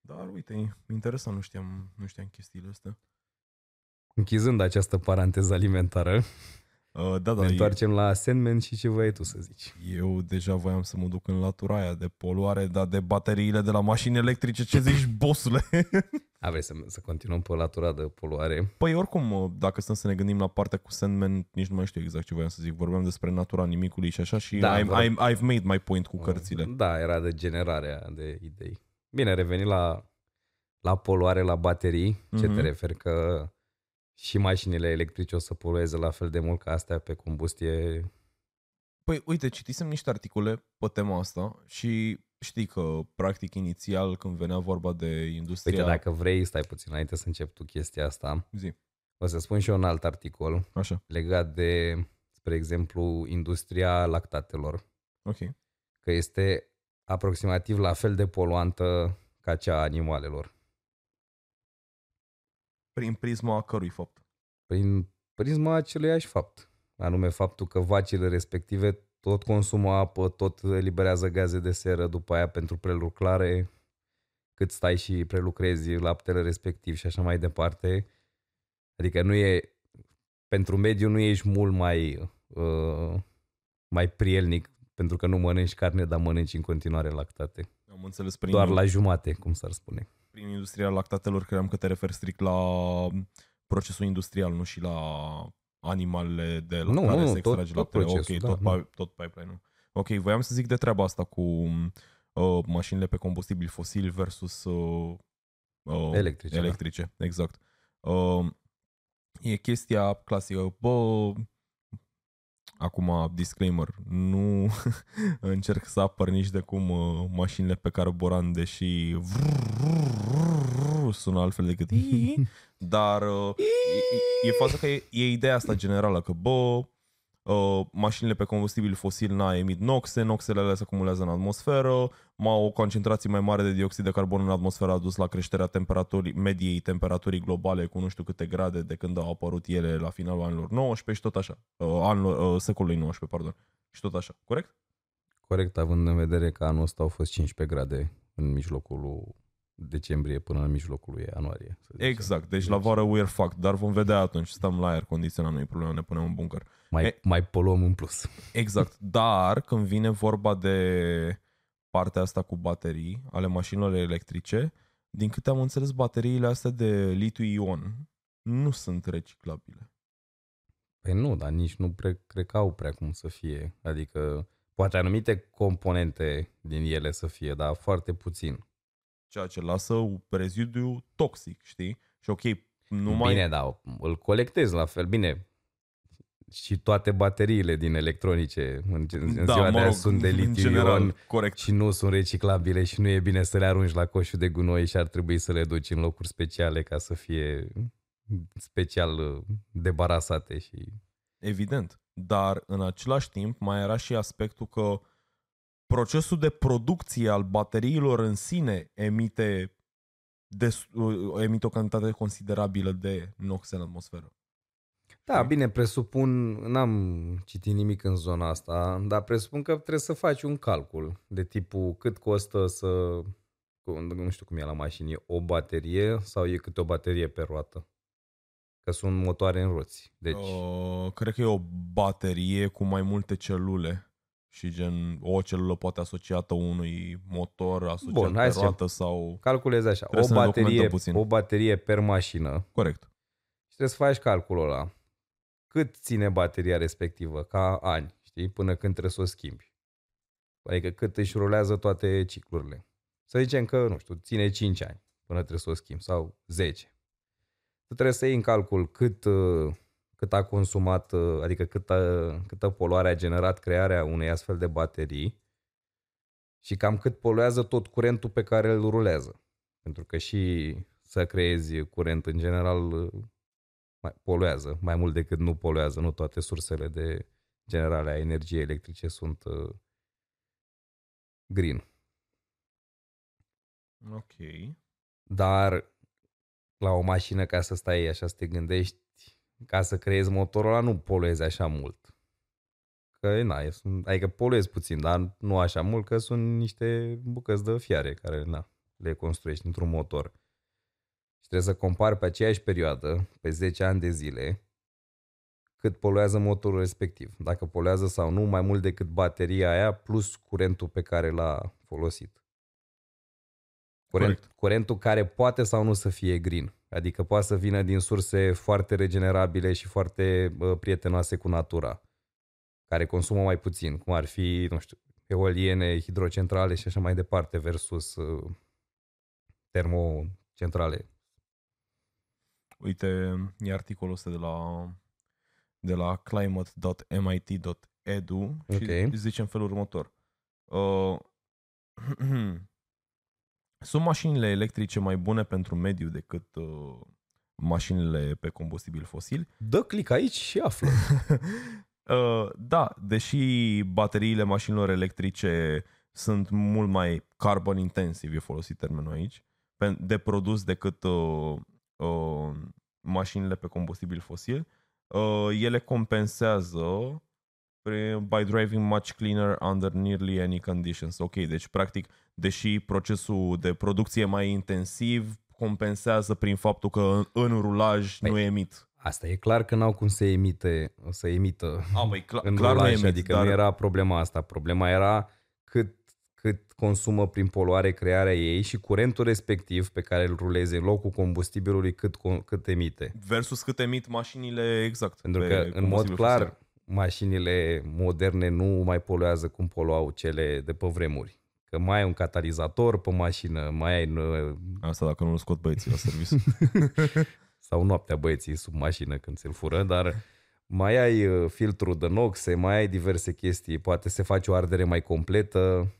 Dar, uite, e interesant, nu știam, nu știam chestiile astea. Închizând această paranteză alimentară, Uh, da, ne da, întoarcem la Sandman și ce voiai tu să zici. eu deja voiam să mă duc în latura aia de poluare, dar de bateriile de la mașini electrice, ce zici, bossule? A, vrei să, să continuăm pe latura de poluare? Păi oricum, uh, dacă stăm să ne gândim la partea cu Sandman, nici nu mai știu exact ce voiam să zic. Vorbeam despre natura nimicului și așa și Da, I'm, vor- I'm, I've made my point cu cărțile. Da, era de generarea de idei. Bine, reveni la, la poluare la baterii. Ce Mhm. te referi? Că și mașinile electrice o să polueze la fel de mult ca astea pe combustie. Păi uite, citisem niște articole pe tema asta și știi că practic inițial când venea vorba de industria... Uite, dacă vrei, stai puțin înainte să încep tu chestia asta. Zi, O să spun și eu un alt articol așa, legat de, spre exemplu, industria lactatelor. ok. Că este aproximativ la fel de poluantă ca cea a animalelor. Prin prisma cărui fapt? prin prisma aceluiași fapt. Anume faptul că vacile respective tot consumă apă, tot eliberează gaze de seră după aia pentru prelucrare, cât stai și prelucrezi laptele respectiv și așa mai departe. Adică nu e, pentru mediu nu ești mult mai, uh, mai prielnic pentru că nu mănânci carne, dar mănânci în continuare lactate. Am înțeles prin, doar la jumate, cum s-ar spune. Prin industria lactatelor, credeam că te referi strict la procesul industrial, nu și la animalele de la Nu, care nu, se tot- extrage tot laptele. procesul, ok, da, tot, nu. pi- tot pipeline-ul. Ok, voiam să zic de treaba asta cu uh, mașinile pe combustibil fosil versus uh, uh, Electrice, da. electrice. Exact. Uh, e chestia clasică. Bă, acum, disclaimer, nu încerc să apăr nici de cum uh, mașinile pe carburant, deși sună altfel decât dar uh, e, e faza că e, e ideea asta generală, că bă, uh, mașinile pe combustibil fosil na emit noxe, noxele alea se acumulează în atmosferă, ma o concentrație mai mare de dioxid de carbon în atmosferă a dus la creșterea temperaturii, mediei temperaturii globale cu nu știu câte grade de când au apărut ele la finalul anilor 19 și tot așa, uh, anilor, uh, secolului 19, pardon, și tot așa, corect? Corect, având în vedere că anul ăsta au fost 15 grade în mijlocul lui decembrie până în mijlocul lui ianuarie. Să zicem. Exact, deci la vară we're fucked, dar vom vedea atunci, stăm la aer condiționat, nu e problemă, ne punem în bunker. Mai, E- mai poluăm în plus. Exact, dar când vine vorba de partea asta cu baterii ale mașinilor electrice, din câte am înțeles, bateriile astea de litiu-ion nu sunt reciclabile. Păi nu, dar nici nu pre, cred că au prea cum să fie. Adică poate anumite componente din ele să fie, dar foarte puțin. Ceea ce lasă un rezidu toxic, știi? Și ok, nu mai... Bine, dar îl colectezi la fel. Bine, și toate bateriile din electronice în, în da, ziua de mă rog, azi sunt de în litiu general, corect. și nu sunt reciclabile și nu e bine să le arunci la coșul de gunoi și ar trebui să le duci în locuri speciale ca să fie special uh, debarasate și Evident. Dar în același timp mai era și aspectul că procesul de producție al bateriilor în sine emite, des, emite o cantitate considerabilă de noxe în atmosferă. Da, Ok. bine, presupun, n-am citit nimic în zona asta, dar presupun că trebuie să faci un calcul de tipul cât costă să, cu- nu știu cum e la mașini, o baterie sau e câte o baterie pe roată? Că sunt motoare în roți. Deci, Uh, cred că e o baterie cu mai multe celule și gen o celulă poate asociată unui motor asociat Bun, hai pe să roată sau... calculezi așa, Trebuie o să ne documentăm baterie, puțin. o baterie per mașină Corect. și trebuie să faci calculul ăla. Cât ține bateria respectivă, ca ani, știi, până când trebuie să o schimbi. Adică cât își rulează toate ciclurile. Să zicem că, nu știu, ține 5 ani până trebuie să o schimbi sau 10. Tu trebuie să iei în calcul cât, uh, cât a consumat, uh, adică câtă, câtă poluare a generat crearea unei astfel de baterii și cam cât poluează tot curentul pe care îl rulează. Pentru că și să creezi curent în general uh, mai poluează, mai mult decât nu poluează. Nu toate sursele de generare a energiei electrice sunt uh, green. Ok. Dar la o mașină ca să stai așa să te gândești, ca să creezi motorul ăla nu poluezi așa mult. Că na, e- sunt, adică poluezi puțin, dar nu așa mult, că sunt niște bucăți de fiare care na, le construiești într-un motor. Și trebuie să compari pe aceeași perioadă, pe 10 ani de zile, cât poluează motorul respectiv. Dacă poluează sau nu, mai mult decât bateria aia plus curentul pe care l-a folosit. Curent, Corect. curentul care poate sau nu să fie green. Adică poate să vină din surse foarte regenerabile și foarte uh, prietenoase cu natura, care consumă mai puțin, cum ar fi, nu știu, eoliene, hidrocentrale și așa mai departe, versus uh, termocentrale. Uite, e articolul ăsta de la, de la climate.mit.edu și Ok. zice în felul următor. Uh, sunt mașinile electrice mai bune pentru mediu decât uh, mașinile pe combustibil fosil? Dă click aici și află. Uh, da, deși bateriile mașinilor electrice sunt mult mai carbon intensive, e folosit termenul aici, pe- de produs decât uh, uh, mașinile pe combustibil fosil, uh, ele compensează prin- by driving much cleaner under nearly any conditions. Ok, deci practic, deși procesul de producție e mai intensiv, compensează prin faptul că în, în rulaj Păi, nu emit. Asta e clar că n-au cum să emite, să emită A, băi, cla- în clar nu rulaj, emit, adică dar... nu era problema asta. Problema era cât, cât consumă prin poluare crearea ei și curentul respectiv pe care îl ruleze în locul combustibilului cât, cât emite. Versus cât emit mașinile exact. Pentru că, în mod clar, fosil. Mașinile moderne nu mai poluează cum poluau cele de pe vremuri. Că mai ai un catalizator pe mașină, mai ai... Asta dacă nu-l scot băieții la serviciu. Sau noaptea băieții sub mașină când se-l fură, dar mai ai uh, filtrul de noxe, mai ai diverse chestii, poate se face o ardere mai completă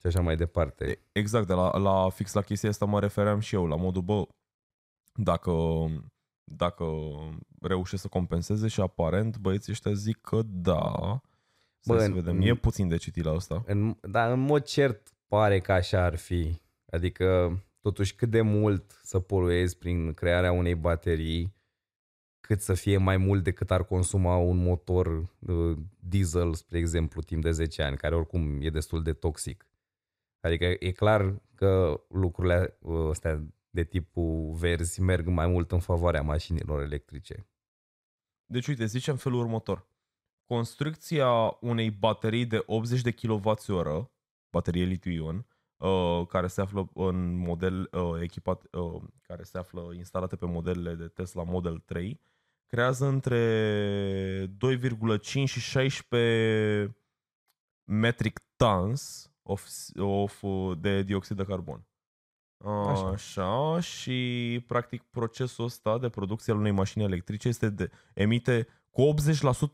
și așa mai departe. Exact, de la, la fix la chestia asta mă refeream și eu, la modul, bă, dacă, dacă reușesc să compenseze și aparent băieții ăștia zic că da, Bă, să în, vedem. E puțin de citit la asta. În, dar în mod cert pare că așa ar fi. Adică totuși cât de mult să poluezi prin crearea unei baterii cât să fie mai mult decât ar consuma un motor uh, diesel, spre exemplu, timp de 10 ani, care oricum e destul de toxic. Adică e clar că lucrurile uh, astea de tipul verzi merg mai mult în favoarea mașinilor electrice. Deci, uite, zicem felul următor. Construcția unei baterii de 80 de kWh, baterie litiu-ion, uh, care se află în model uh, echipat, uh, care se află instalate pe modelele de Tesla Model 3, creează între 2,5 și 16 metric tons of, of, de dioxid de carbon. Așa. Așa, și practic procesul ăsta de producție al unei mașini electrice este de, emite cu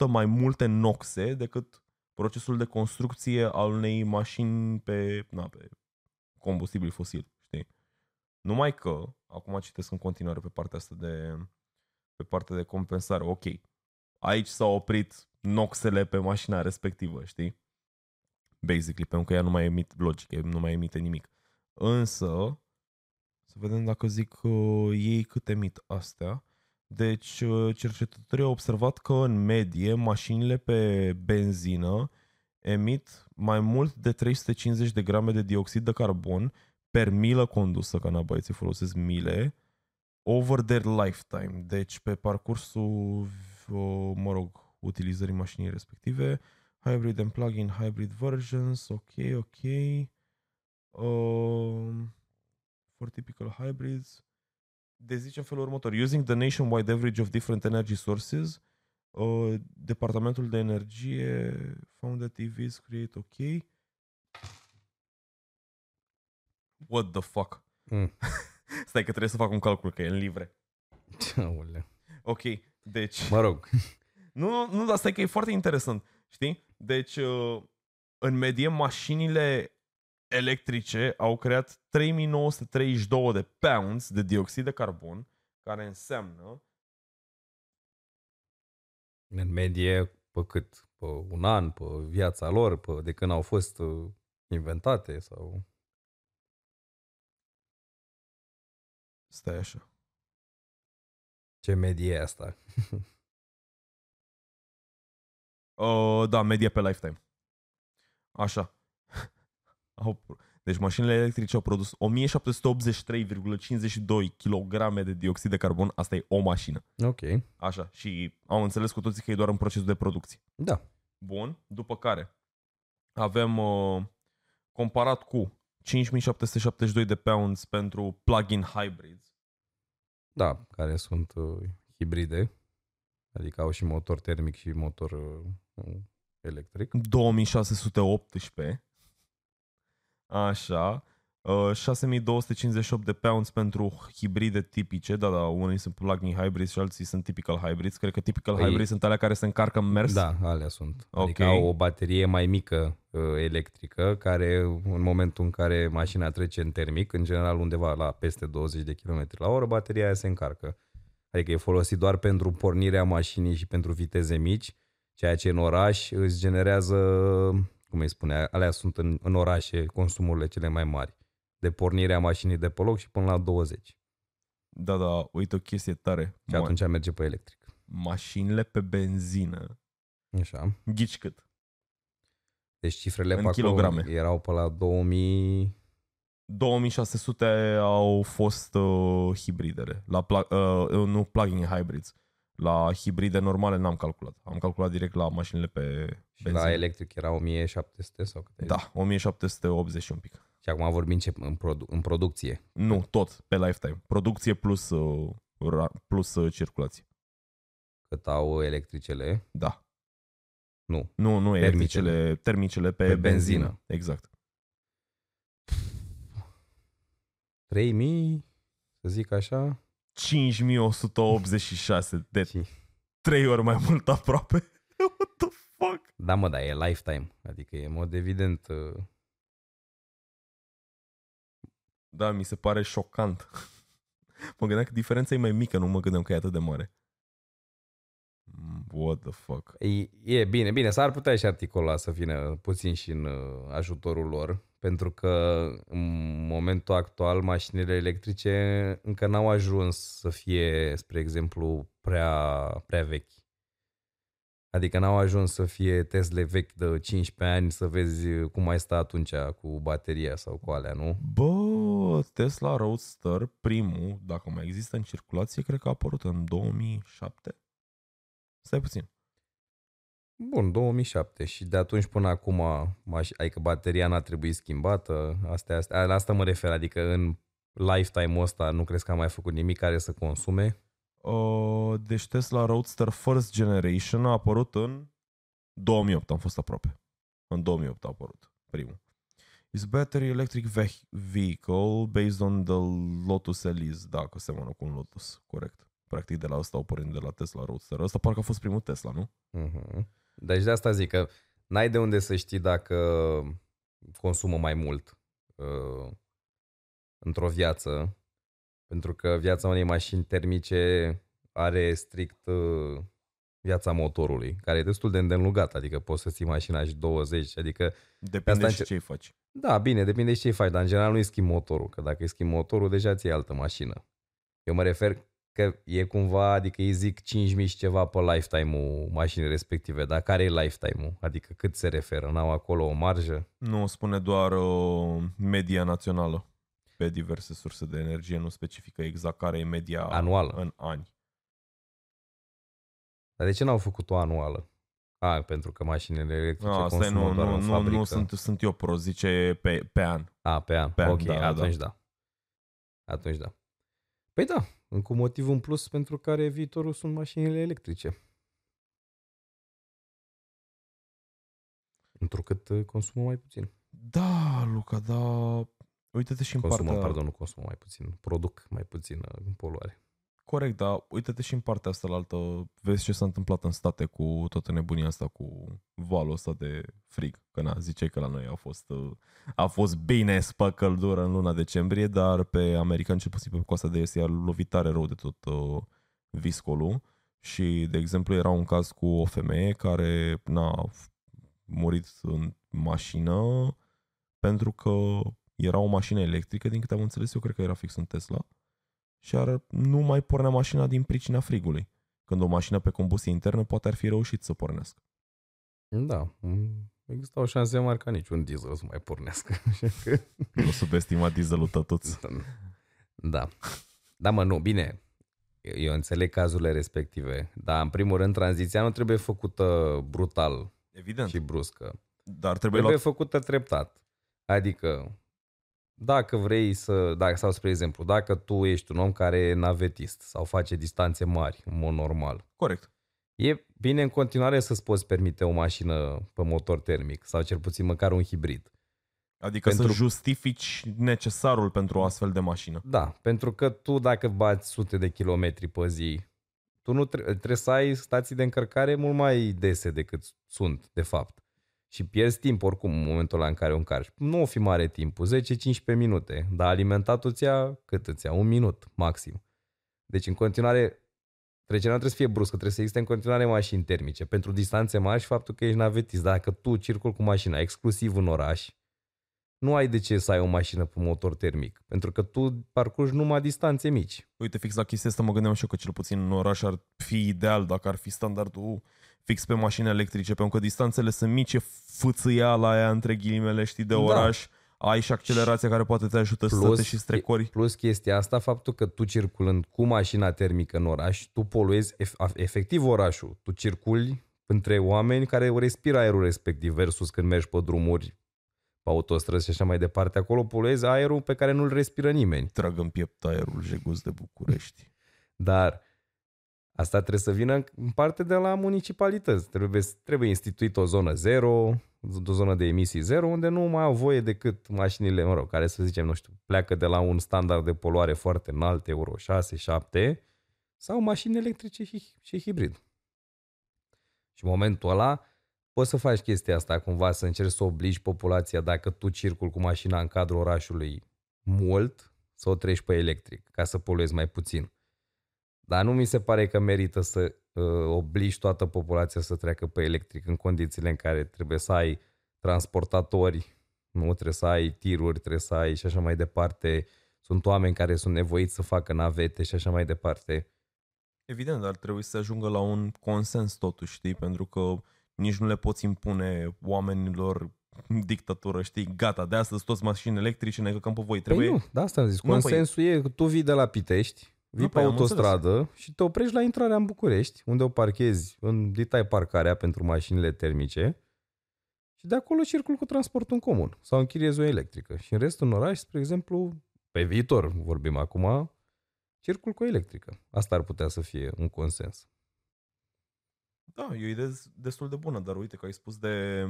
80% mai multe noxe decât procesul de construcție al unei mașini pe, na, pe combustibil fosil, știi? Numai că, acum citesc în continuare pe partea asta de pe partea de compensare, ok, aici s-au oprit noxele pe mașina respectivă, știi? Basically, pentru că ea nu mai emit logic, nu mai emite nimic. Însă, să vedem dacă zic uh, ei cât emit astea. Deci, uh, cercetătorii au observat că în medie mașinile pe benzină emit mai mult de 350 de grame de dioxid de carbon per milă condusă, că na băieții folosesc mile, over their lifetime, deci pe parcursul, mă rog, utilizării mașinii respective, hybrid and plug-in hybrid versions, ok, ok, um, for typical hybrids, de zice în felul următor, using the nationwide average of different energy sources, uh, Departamentul de Energie found that EVs create ok. What the fuck? Mm. Stai că trebuie să fac un calcul, că e în livre. Aolea. Ok, deci... Mă rog. Nu, nu, dar stai că e foarte interesant, știi? Deci, uh, în medie, mașinile electrice au creat 3932 de pounds de dioxid de carbon, care înseamnă... În medie, pe cât? Pe un an, pe viața lor, pe de când au fost uh, inventate sau... Stai așa. Ce medie e asta? uh, da, media pe lifetime. Așa. Deci mașinile electrice au produs 1783,52 kg de dioxid de carbon. Asta e o mașină. Ok. Așa. Și am înțeles cu toții că e doar în procesul de producție. Da. Bun. După care avem uh, comparat cu 5772 de pounds pentru plug-in hybrids. Da, care sunt uh, hibride, adică au și motor termic și motor uh, electric. 2618. Așa. 6258 uh, de pounds pentru hibride tipice, da, da, unii sunt plug-in hybrids și alții sunt typical hybrids. Cred că typical păi, hybrids sunt alea care se încarcă în mers. Da, alea sunt. Okay. Adică au o baterie mai mică uh, electrică, care în momentul în care mașina trece în termic, în general undeva la peste 20 de km la oră, bateria aia se încarcă. Adică e folosit doar pentru pornirea mașinii și pentru viteze mici, ceea ce în oraș îți generează cum îi spune, alea sunt în, în orașe consumurile cele mai mari. De pornire a mașinii de pe loc și până la 20. Da, da, uite o chestie tare. Și atunci Ma- merge pe electric. Mașinile pe benzină. Așa. Ghici cât? Deci cifrele în pe kilograme. erau pe la 2000... 2600 au fost uh, hibridele, la pl- uh, nu plug-in hybrids. La hibride normale n-am calculat. Am calculat direct la mașinile pe Și benzină. la electric era 1700 sau câte? Da, 1780 și un pic. Și acum vorbim ce în, produ- în producție. Nu, tot, pe lifetime. Producție plus, uh, ra- plus uh, circulație. Cât au electricele? Da. Nu. Nu, nu Termicele. termicele, termicele pe, Pe pe benzină. benzină. Exact. 3000, să zic așa. 5186 de Și... 3 ori mai mult aproape. What the fuck? Da, mă, dar e lifetime. Adică e în mod evident. uh, Da, mi se pare șocant. mă gândeam că diferența e mai mică, nu mă gândeam că e atât de mare. Mm, What the fuck? E, e bine, bine, s-ar putea și articolul ăla să vină puțin și în uh, ajutorul lor, pentru că în momentul actual mașinile electrice încă n-au ajuns să fie, spre exemplu, prea, prea vechi. Adică n-au ajuns să fie Tesla vechi de 15 ani să vezi cum mai stă atunci cu bateria sau cu alea, nu? Bă, Tesla Roadster, primul, dacă mai există în circulație, cred că a apărut în 2007. Stai puțin. Bun, 2007 și de atunci până acum, maș- adică bateria n-a trebuit schimbată, astea, astea, la asta mă refer, adică în lifetime-ul ăsta nu crezi că am mai făcut nimic care să consume? Uh, deci Tesla Roadster First Generation a apărut în 2008, am fost aproape. În 2008 a apărut primul. Is battery electric veh- vehicle based on the Lotus Elise. Da, că seamănă cu un Lotus, corect. Practic de la asta au pornit de la Tesla Roadster. Ăsta parcă a fost primul Tesla, nu? Uh-huh. Deci de asta zic că n-ai de unde să știi dacă consumă mai mult uh, într-o viață, pentru că viața unei mașini termice are strict uh, viața motorului, care e destul de îndelungat, adică poți să ții mașina și 20, adică Depinde Asta și înce- ce îi faci. Da, bine, depinde și ce faci, dar în general nu-i schimbi motorul, că dacă îi schimbi motorul, deja ți altă mașină. Eu mă refer că e cumva, adică îi zic 5.000 și ceva pe lifetime-ul mașinii respective, dar care e lifetime-ul? Adică cât se referă? N-au acolo o marjă? Nu, spune doar uh, media națională pe diverse surse de energie, nu specifică exact care e media Anuală. în ani. Dar de ce n-au făcut-o anuală? A, pentru că mașinile electrice Ah, stai, consumă nu, doar nu, în nu, fabrică. nu sunt, sunt eu prost, zice pe, pe an. A, pe an. Pe an, ok, da, da, atunci da. Atunci da. Păi da, încă un motiv în plus pentru care viitorul sunt mașinile electrice. Întrucât uh, consumă mai puțin. Da, Luca, da. Uite-te și în Consumă, partea... pardon, nu consumă mai puțin. Produc mai puțin uh, poluare. Corect, dar uite-te și în partea asta la altă. Vezi ce s-a întâmplat în state cu toată nebunia asta, cu valul ăsta de frig. Că na, ziceai că la noi a fost, uh, a fost bine spă căldură în luna decembrie, dar pe americani, cel puțin pe coasta de est, i-a lovit tare rău de tot uh, viscolul. Și, de exemplu, era un caz cu o femeie care n-a murit în mașină pentru că era o mașină electrică, din câte am înțeles eu, cred că era fix în Tesla și ar, nu mai pornea mașina din pricina frigului. Când o mașină pe combustie internă poate ar fi reușit să pornească. Da, mm, există o șanse mari ca niciun diesel să mai pornească. Așa că- Nu subestima dieselul tătuț. Da. Da, mă, nu, bine. Eu înțeleg cazurile respective, dar în primul rând tranziția nu trebuie făcută brutal Evident. și bruscă. Dar trebuie, Trebuie luat... făcută treptat. Adică, dacă vrei să, dacă, sau spre exemplu, dacă tu ești un om care e navetist sau face distanțe mari în mod normal, Corect. e bine în continuare să-ți poți permite o mașină pe motor termic sau cel puțin măcar un hibrid. Adică Pentru- să justifici necesarul pentru o astfel de mașină. Da, pentru că tu dacă bați sute de kilometri pe zi, tu nu tre- trebuie să ai stații de încărcare mult mai dese decât sunt, de fapt. Și pierzi timp oricum în momentul ăla în care o încarci. Nu o fi mare timpul, 10-15 minute, dar alimentatul ți ia cât îți ia? Un minut maxim. Deci în continuare, trecerea nu trebuie să fie bruscă, trebuie să existe în continuare mașini termice. Pentru distanțe mari și faptul că ești navetist. Dacă tu circul cu mașina exclusiv în oraș, nu ai de ce să ai o mașină pe motor termic, pentru că tu parcurgi numai distanțe mici. Uite, fix la chestia asta mă gândeam și eu că cel puțin în oraș ar fi ideal dacă ar fi standardul fix pe mașini electrice, pentru că distanțele sunt mici, e fâțâiala aia între ghilimele, știi, de Da. oraș. ai și accelerația care poate te ajută să Plus- te și strecori. Plus chestia asta, faptul că tu circulând cu mașina termică în oraș, tu poluezi ef- efectiv orașul. Tu circuli între oameni care respiră aerul respectiv versus când mergi pe drumuri, pe autostrăzi și așa mai departe. Acolo poluezi aerul pe care nu-l respiră nimeni. Trag în piept aerul jeguz de București. Dar asta trebuie să vină în parte de la municipalități. Trebuie, trebuie instituit o zonă zero, o zonă de emisii zero, unde nu mai au voie decât mașinile, mă rog, care să zicem, nu știu, pleacă de la un standard de poluare foarte înalt, Euro 6, 7, sau mașini electrice și, și hibrid. Și în momentul ăla poți să faci chestia asta cumva, să încerci să obligi populația dacă tu circul cu mașina în cadrul orașului mult, să o treci pe electric, ca să poluezi mai puțin. Dar nu mi se pare că merită să uh, obligi toată populația să treacă pe electric în condițiile în care trebuie să ai transportatori, nu trebuie să ai tiruri, trebuie să ai și așa mai departe. Sunt oameni care sunt nevoiți să facă navete și așa mai departe. Evident, dar trebuie să se ajungă la un consens totuși, știi? Pentru că nici nu le poți impune oamenilor dictatură, știi? Gata, de astăzi toți mașini electrice ne căcăm pe voi. Trebuie... Păi nu, da, asta am zis. Nu, păi- Consensul e că tu vii de la Pitești, vii Nu, pe păi am autostradă și te oprești la intrarea în București, unde o parchezi în detai parcarea pentru mașinile termice și de acolo circul cu transportul în comun sau închiriezi o electrică. Și în restul în oraș, spre exemplu, pe viitor vorbim acum, circul cu o electrică. Asta ar putea să fie un consens. Da, e o idee destul de bună, dar uite că ai spus de,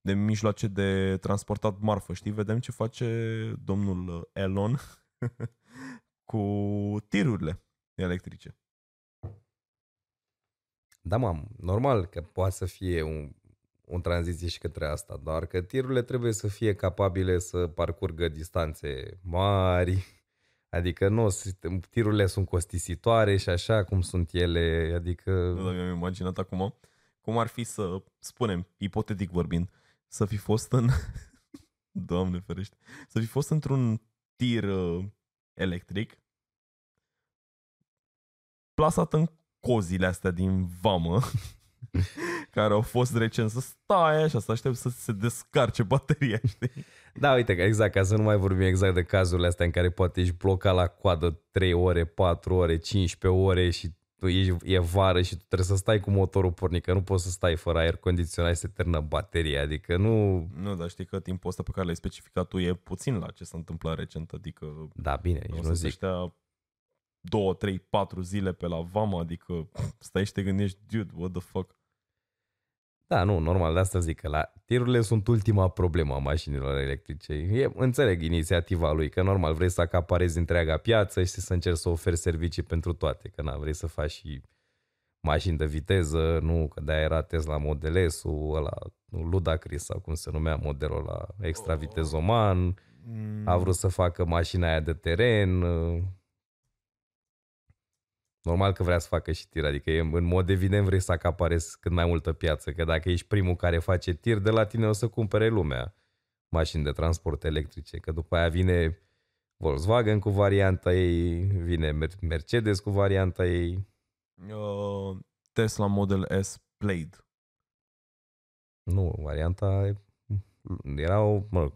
de mijloace de transportat marfă, știi? Vedem ce face domnul Elon cu tirurile electrice. Da, mam, normal că poate să fie un, o tranziție și către asta, doar că tirurile trebuie să fie capabile să parcurgă distanțe mari, adică nu, sistem- tirurile sunt costisitoare și așa cum sunt ele, adică... Nu dacă mi-am imaginat acum cum ar fi să, spunem, ipotetic vorbind, să fi fost în... Doamne ferește. Să fi fost într-un tir uh, electric plasat în cozile astea din vamă care au fost recent să stai așa, să aștept să se descarce bateria, știi? Da, uite, că exact, ca să nu mai vorbim exact de cazurile astea în care poate ești blocat la coadă 3 ore, 4 ore, 15 ore și tu ești, e vară și tu trebuie să stai cu motorul pornit, că nu poți să stai fără aer condiționat și se termină bateria, adică nu... Nu, dar știi că timpul ăsta pe care l-ai specificat tu e puțin la ce s-a întâmplat recent, adică Da, bine, o nici să nu se zic. stea două, trei, patru zile pe la vamă, adică stai și te gândești, dude, what the fuck? Da, nu, normal, de asta zic că la tirurile sunt ultima problemă a mașinilor electrice. E, înțeleg inițiativa lui, că normal vrei să acaparezi întreaga piață și să încerci să oferi servicii pentru toate, că na, vrei să faci și mașini de viteză, nu, că de-aia era Tesla Model S-ul, ăla, nu, Ludacris sau cum se numea modelul la extra vitezoman, Mm, a vrut să facă mașina aia de teren. Normal că vrea să facă și tir, adică e, în mod evident vrei să acaparezi cât mai multă piață, că dacă ești primul care face tir, de la tine o să cumpere lumea mașini de transport electrice, că după aia vine Volkswagen cu varianta ei, vine Mer- Mercedes cu varianta ei. uh, Tesla Model S Plaid. Nu, varianta era o, mă rog,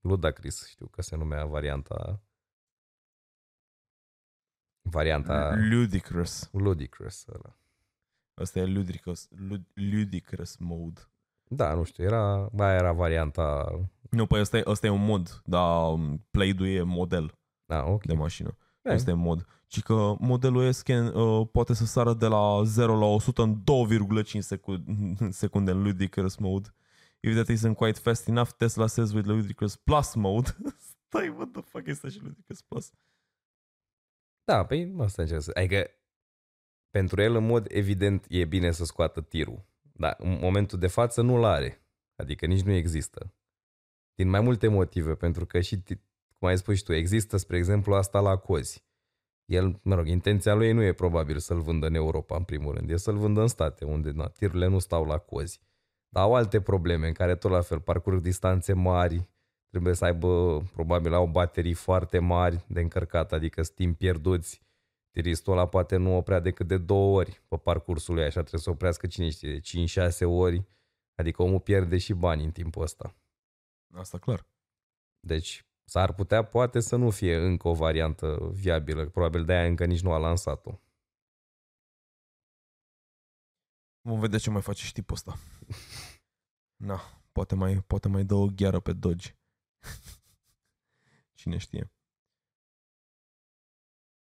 Ludacris, știu că se numea varianta varianta Ludicrous. Ludicrous ăla. Asta e ludicrous, lud- ludicrous mode. Da, nu știu, era, ba, era varianta... Nu, păi ăsta e, ăsta e un mod, dar um, Plaid-ul e model Da, ok. de mașină. Eh, Asta e mod. Și că modelul S can, uh, poate să sară de la 0 la 100 în 2,5 secunde, secunde în ludicrous mode. If that isn't quite fast enough, Tesla says with ludicrous plus mode. Stai, what the fuck este și ludicrous plus? Da, păi asta încerc să... Adică pentru el, în mod evident, e bine să scoată tirul. Dar în momentul de față nu-l are. Adică nici nu există. Din mai multe motive, pentru că și, ti- cum ai spus și tu, există, spre exemplu, asta la cozi. El, mă rog, intenția lui nu e probabil să-l vândă în Europa, în primul rând. E să-l vândă în state, unde na, tirurile nu stau la cozi. Dar au alte probleme în care tot la fel parcurg distanțe mari, trebuie să aibă, probabil au baterii foarte mari de încărcat, adică sunt timp pierduți. Tiristul ăla poate nu oprea decât de două ori pe parcursul lui, așa trebuie să oprească cine știe, de 5-6 ori, adică omul pierde și bani în timpul ăsta. Asta clar. Deci s-ar putea poate să nu fie încă o variantă viabilă. Probabil de-aia încă nici nu a lansat-o. Vom vedea ce mai face și tipul ăsta. Na, poate mai, poate mai dă o gheară pe Doge. Cine știe.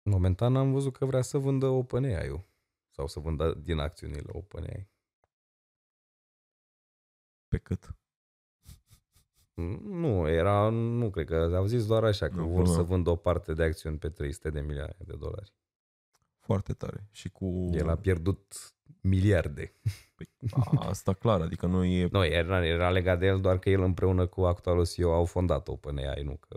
Momentan am văzut că vrea să vândă OpenAI-ul. Sau să vândă din acțiunile OpenAI. Pe cât? Nu, era, nu cred că, au zis doar așa, că Nu, vor nu. să vândă o parte de acțiuni pe 300 de milioane de dolari. Foarte tare. Și cu... El a pierdut miliarde. A, asta clar, adică nu e... Nu, era, era legat de el doar că el împreună cu actualul CEO au fondat OpenAI, nu că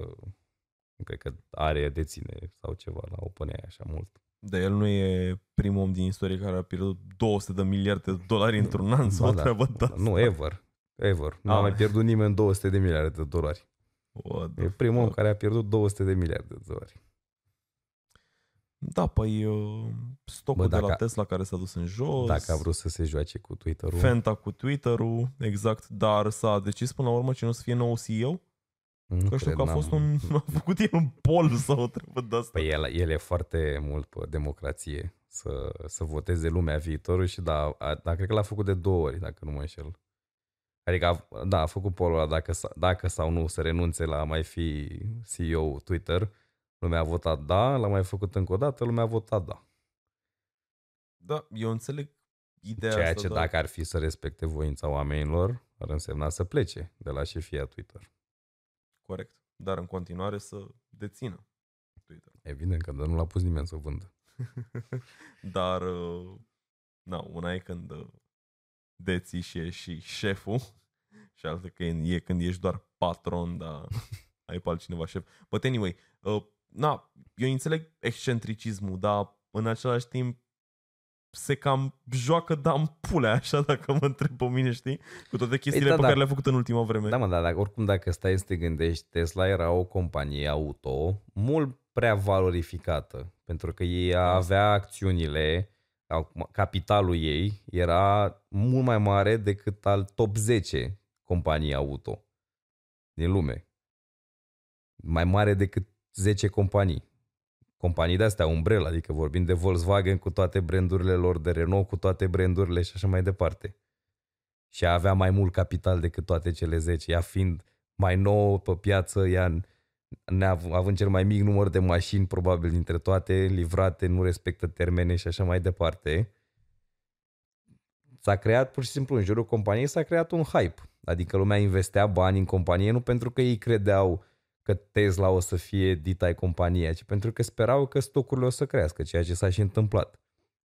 nu cred că are, deține sau ceva la OpenAI așa mult. De el nu e primul om din istorie care a pierdut 200 de miliarde de dolari într-un an sau o Ba da. treabă de asta. Nu, ever. Ever. Nu a Ah. mai pierdut nimeni 200 de miliarde de dolari. What the E primul om fuck? care a pierdut 200 de miliarde de dolari. Da, păi uh, stocul Bă, de la dacă- Tesla care s-a dus în jos. Dacă a vrut să se joace cu Twitter-ul, Fenta cu Twitter-ul, exact, dar s-a decis până la urmă cine o să fie nou CEO? nu Că știu cred, că a n-am- fost un, a făcut el un pol sau o treabă de asta. Păi el, el e foarte mult pe democrație să, să voteze lumea viitorul și da, a, da, cred că l-a făcut de două ori, dacă nu mă înșel. Adică, a, da, a făcut polul ăla dacă, sa- dacă sau nu să renunțe la a mai fi CEO Twitter. Lumea a votat da, l-a mai făcut încă o dată, lumea a votat da. Da, eu înțeleg ideea Ceea asta, ce dar dacă ar fi să respecte voința oamenilor, ar însemna să plece de la șefia Twitter. corect. Dar în continuare să dețină Twitter. Evident că nu l-a pus nimeni să vândă. Dar, uh, na, una e când uh, deții și ești și șeful și altă că e, e când ești doar patron, dar ai pe altcineva șef. But anyway, uh, na, eu înțeleg excentricismul, dar în același timp se cam joacă dam pule așa dacă mă întreb pe mine, știi? Cu toate chestiile da, pe da. care le-a făcut în ultima vreme. Da, mă, dar dacă, oricum dacă stai să te gândești, Tesla era o companie auto mult prea valorificată, pentru că ei avea acțiunile, au- capitalul ei era mult mai mare decât al top 10 companii auto din lume. Mai mare decât 10 companii. Companii de-astea, umbrella, adică vorbim de Volkswagen cu toate brandurile lor, de Renault cu toate brandurile și așa mai departe și avea mai mult capital decât toate cele 10, ea fiind mai nouă pe piață, ea neav- având cel mai mic număr de mașini probabil dintre toate, livrate, nu respectă termene și așa mai departe. S-a creat pur și simplu în jurul companiei, s-a creat un hype. Adică lumea investea bani în companie nu pentru că ei credeau că Tesla o să fie dita compania, ci pentru că sperau că stocurile o să crească, ceea ce s-a și întâmplat.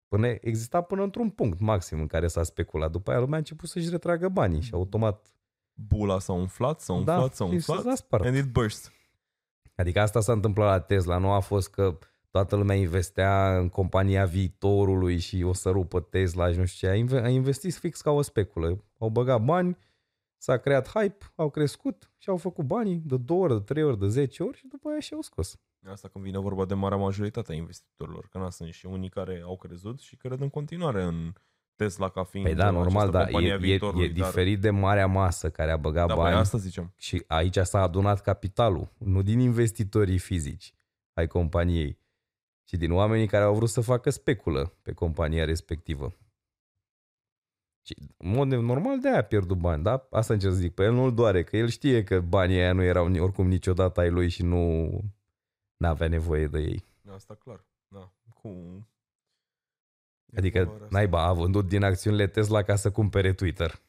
Până exista până într-un punct maxim în care s-a speculat. După aia lumea a început să-și retragă banii și automat Bula s-a umflat, s-a Da, umflat, s-a și umflat s-a spart. and it burst. Adică asta s-a întâmplat la Tesla, nu a fost că toată lumea investea în compania viitorului și o să rupă Tesla și nu știu ce. A inve- a investit fix ca o speculă. Au băgat bani, s-a creat hype, au crescut și au făcut banii de două ori, de trei ori, de zece ori și după aia și-au scos. Asta când vine vorba de marea majoritate a investitorilor, că na, sunt și unii care au crezut și cred în continuare în Tesla ca fiind Păi da, această normal, dar companie e, a e, viitorului, e diferit de marea masă care a băgat Dar, da, bani. păi asta ziceam. Și aici s-a adunat capitalul, nu din investitorii fizici ai companiei, ci din oamenii care au vrut să facă speculă pe compania respectivă. Și în mod normal de aia a pierdut bani, da? Asta încerc să zic, pe el nu-l doare, că el știe că banii aia nu erau ni- oricum niciodată ai lui și nu avea nevoie de ei. Asta clar. Da. Cu... E Adică, valoarea asta. naiba, a vândut din acțiunile Tesla ca să cumpere Twitter.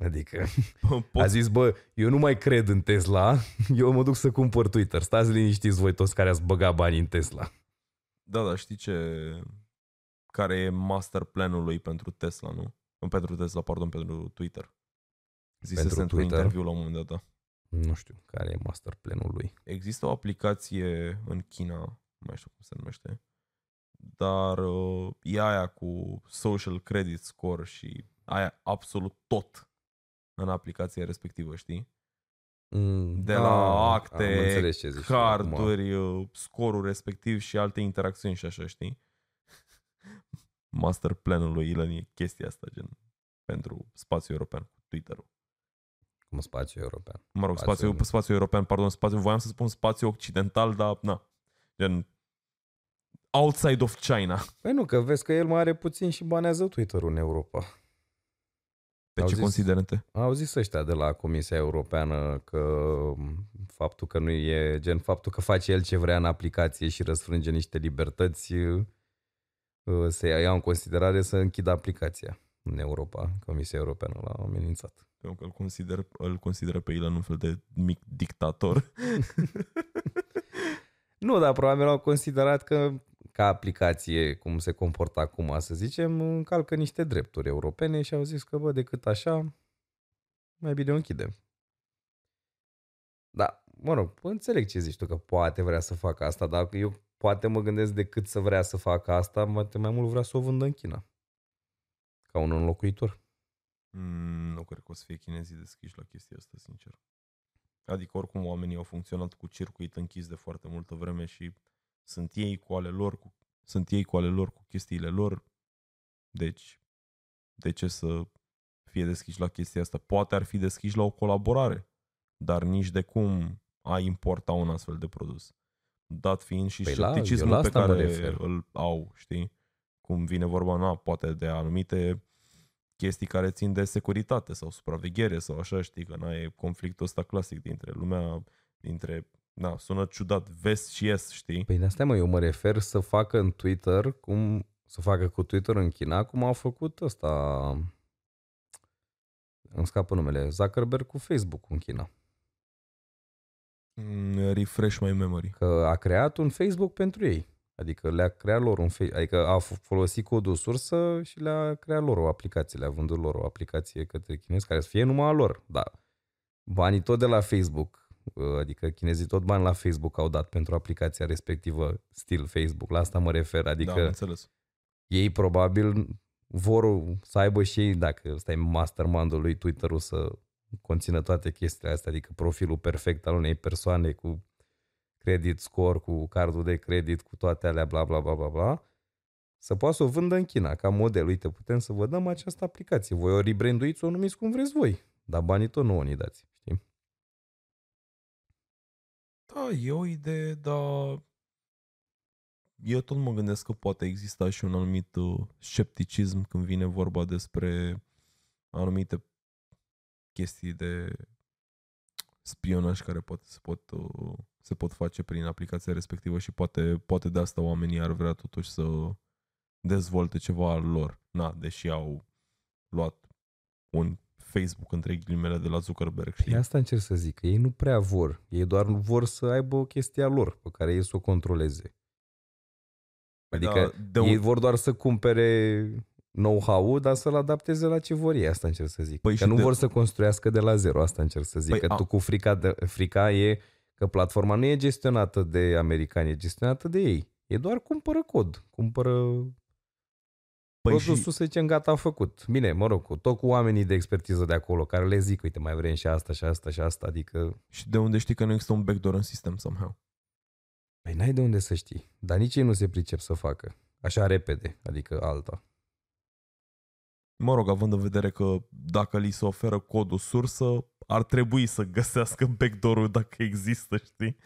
Adică a Poți, zis, bă, eu nu mai cred în Tesla, eu mă duc să cumpăr Twitter. Stați liniștiți voi toți care ați băgat bani în Tesla. da, da, știi ce... Care e master planul lui pentru Tesla, nu? Nu pentru Tesla, pardon, pentru Twitter. Zisese Pentru într-un Twitter? interviu la un moment dat, da. Nu știu care e master planul lui. Există o aplicație în China, nu mai știu cum se numește, dar uh, e aia cu social credit score și aia absolut tot în aplicația respectivă, știi? Mm, De la ah, acte, am înțeles ce zici tu acum. Carduri, uh, scorul respectiv și alte interacțiuni și așa, știi? Master planul lui Elon e chestia asta, gen, pentru spațiul european, cu Twitter-ul. Cum spațiu european. Mă rog, spațiu, Spațiu- spațiu european, pardon, spațiu, voiam să spun spațiu occidental, dar na. Gen, outside of China. Păi nu, că vezi că el mai are puțin și banează Twitter-ul în Europa. Pe Au ce zis- considerente? Au zis ăștia de la Comisia Europeană că faptul că nu e gen faptul că face el ce vrea în aplicație și răsfrânge niște libertăți uh, se ia în considerare să închidă aplicația în Europa. Comisia Europeană l-a amenințat. Pentru că îl consider, îl consideră pe Elon un fel de mic dictator. Nu, dar probabil au considerat că ca aplicație, cum se comportă acum, să zicem, încalcă niște drepturi europene și au zis că, bă, decât așa, mai bine o închidem. Da, mă rog, înțeleg ce zici tu, că poate vrea să facă asta, dar eu poate mă gândesc decât să vrea să facă asta, poate mai mult vrea să o vândă în China. Ca un înlocuitor. Mm, nu cred că o să fie chinezii deschiși la chestia asta, sincer. Adică oricum oamenii au funcționat cu circuit închis de foarte multă vreme și sunt ei cu ale lor, cu, sunt ei cu ale lor, cu chestiile lor. Deci, de ce să fie deschiși la chestia asta? Poate ar fi deschiși la o colaborare, dar nici de cum a importa un astfel de produs. Dat fiind și Păi la- scepticismul eu la pe asta mă care refer. îl au, știi? Cum vine vorba, na, poate de anumite chestii care țin de securitate sau supraveghere sau așa, știi, că na, e conflictul ăsta clasic dintre lumea, dintre, na, sună ciudat, vest și est, știi? Păi de asta, mă, eu mă refer să facă în Twitter, cum să facă cu Twitter în China, cum au făcut ăsta, îmi scapă numele, Zuckerberg cu Facebook în China. Mm, refresh my memory. Că a creat un Facebook pentru ei. Adică le-a creat lor un Facebook, adică a f- folosit codul sursă și le-a creat lor o aplicație, le-a vândut lor o aplicație către chinezi care să fie numai a lor. Da. Banii tot de la Facebook, adică chinezii tot bani la Facebook au dat pentru aplicația respectivă, stil Facebook, la asta mă refer, da, am adică înțeles. ei probabil vor să aibă și ei, dacă ăsta e mastermindul lui Twitter-ul, să conțină toate chestiile astea, adică profilul perfect al unei persoane cu credit score, cu cardul de credit, cu toate alea, bla bla bla bla bla, să poată să o vândă în China ca model. Uite, putem să vă dăm această aplicație. Voi o rebranduiți, o numiți cum vreți voi. Dar banii tot nu o ni dați. Știi? Da, e o idee, dar eu tot mă gândesc că poate exista și un anumit uh, scepticism când vine vorba despre anumite chestii de spionaj care poate se pot, uh, se pot face prin aplicația respectivă și poate, poate de asta oamenii ar vrea totuși să dezvolte ceva al lor. Na, deși au luat un Facebook între ghilimele de la Zuckerberg, știi? Și asta încerc să zic, că ei nu prea vor. Ei doar vor să aibă o chestie a lor pe care ei să o controleze. Adică Da, de un- ei vor doar să cumpere know-how-ul, dar să-l adapteze la ce vor ei, asta încerc să zic. Păi că și nu de- vor să construiască de la zero, asta încerc să zic. Păi că a- tu cu frica, de, frica e că platforma nu e gestionată de americani, e gestionată de ei. E doar cumpără cod, cumpără Păi produsul, și, să zicem, gata, făcut. Bine, mă rog, cu, tot cu oamenii de expertiză de acolo, care le zic, uite, mai vrem și asta și asta și asta, adică, și de unde știi că nu există un backdoor în sistem somehow? păi n-ai de unde să știi. Dar nici ei nu se pricep să facă. Așa repede, adică alta. Mă rog, având în vedere că dacă li se oferă codul sursă, ar trebui să găsească backdoor-ul dacă există, știi?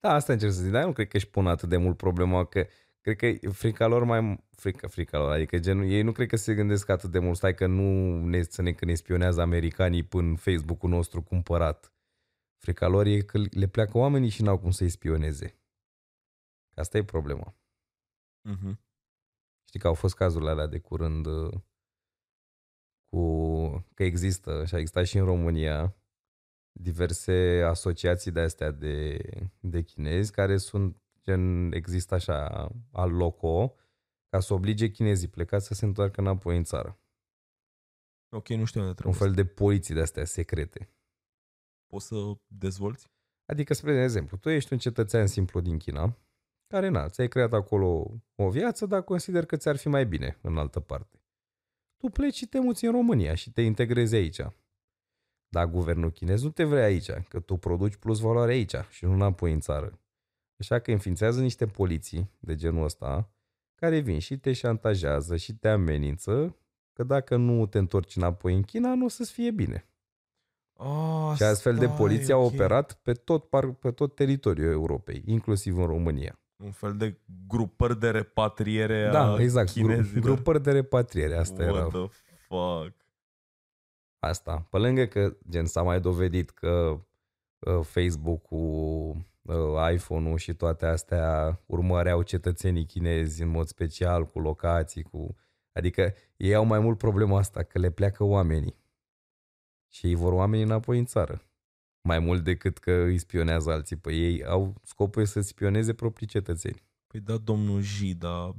Da, asta încerc să zic, dar nu cred că își pun atât de mult problema că cred că frica lor mai frica, frica lor, adică genul, ei nu cred că se gândesc atât de mult, stai că nu ne, să ne, că ne spionează americanii până Facebook-ul nostru cumpărat. Frica lor e că le pleacă oamenii și n-au cum să-i spioneze. Că Asta e problema. Mm-hmm. Știi că au fost cazurile alea de curând uh, cu că există și a existat și în România diverse asociații de astea de, de chinezi care sunt gen, există așa al loco ca să oblige chinezii plecați să se întoarcă înapoi în țară. Ok, nu știu unde Un trebuie. fel de poliții de astea secrete. Poți să dezvolți? Adică, spre exemplu, tu ești un cetățean simplu din China, care, na, ți-ai creat acolo o viață, dar consider că ți-ar fi mai bine în altă parte. Tu pleci și te muți în România și te integrezi aici. Dar guvernul chinez nu te vrea aici, că tu produci plus valoare aici și nu înapoi în țară. Așa că înființează niște poliții de genul ăsta, care vin și te șantajează și te amenință că dacă nu te întorci înapoi în China, nu o să-ți fie bine. Oh, Și astfel de stai, poliție a ok. operat pe tot, par, pe tot teritoriul Europei, inclusiv în România. Un fel de grupări de repatriere Da, a exact. Gru- chinezilor. grupări de repatriere, asta What era. the fuck? Asta. Pe lângă că, gen, s-a mai dovedit că uh, Facebook-ul, uh, iPhone-ul și toate astea urmăreau cetățenii chinezi în mod special, cu locații, cu... Adică ei au mai mult problema asta, că le pleacă oamenii. Și ei vor oamenii înapoi în țară. Mai mult decât că îi spionează alții pe ei, au scopul să spioneze proprii cetățeni. Păi da, domnul Ji, dar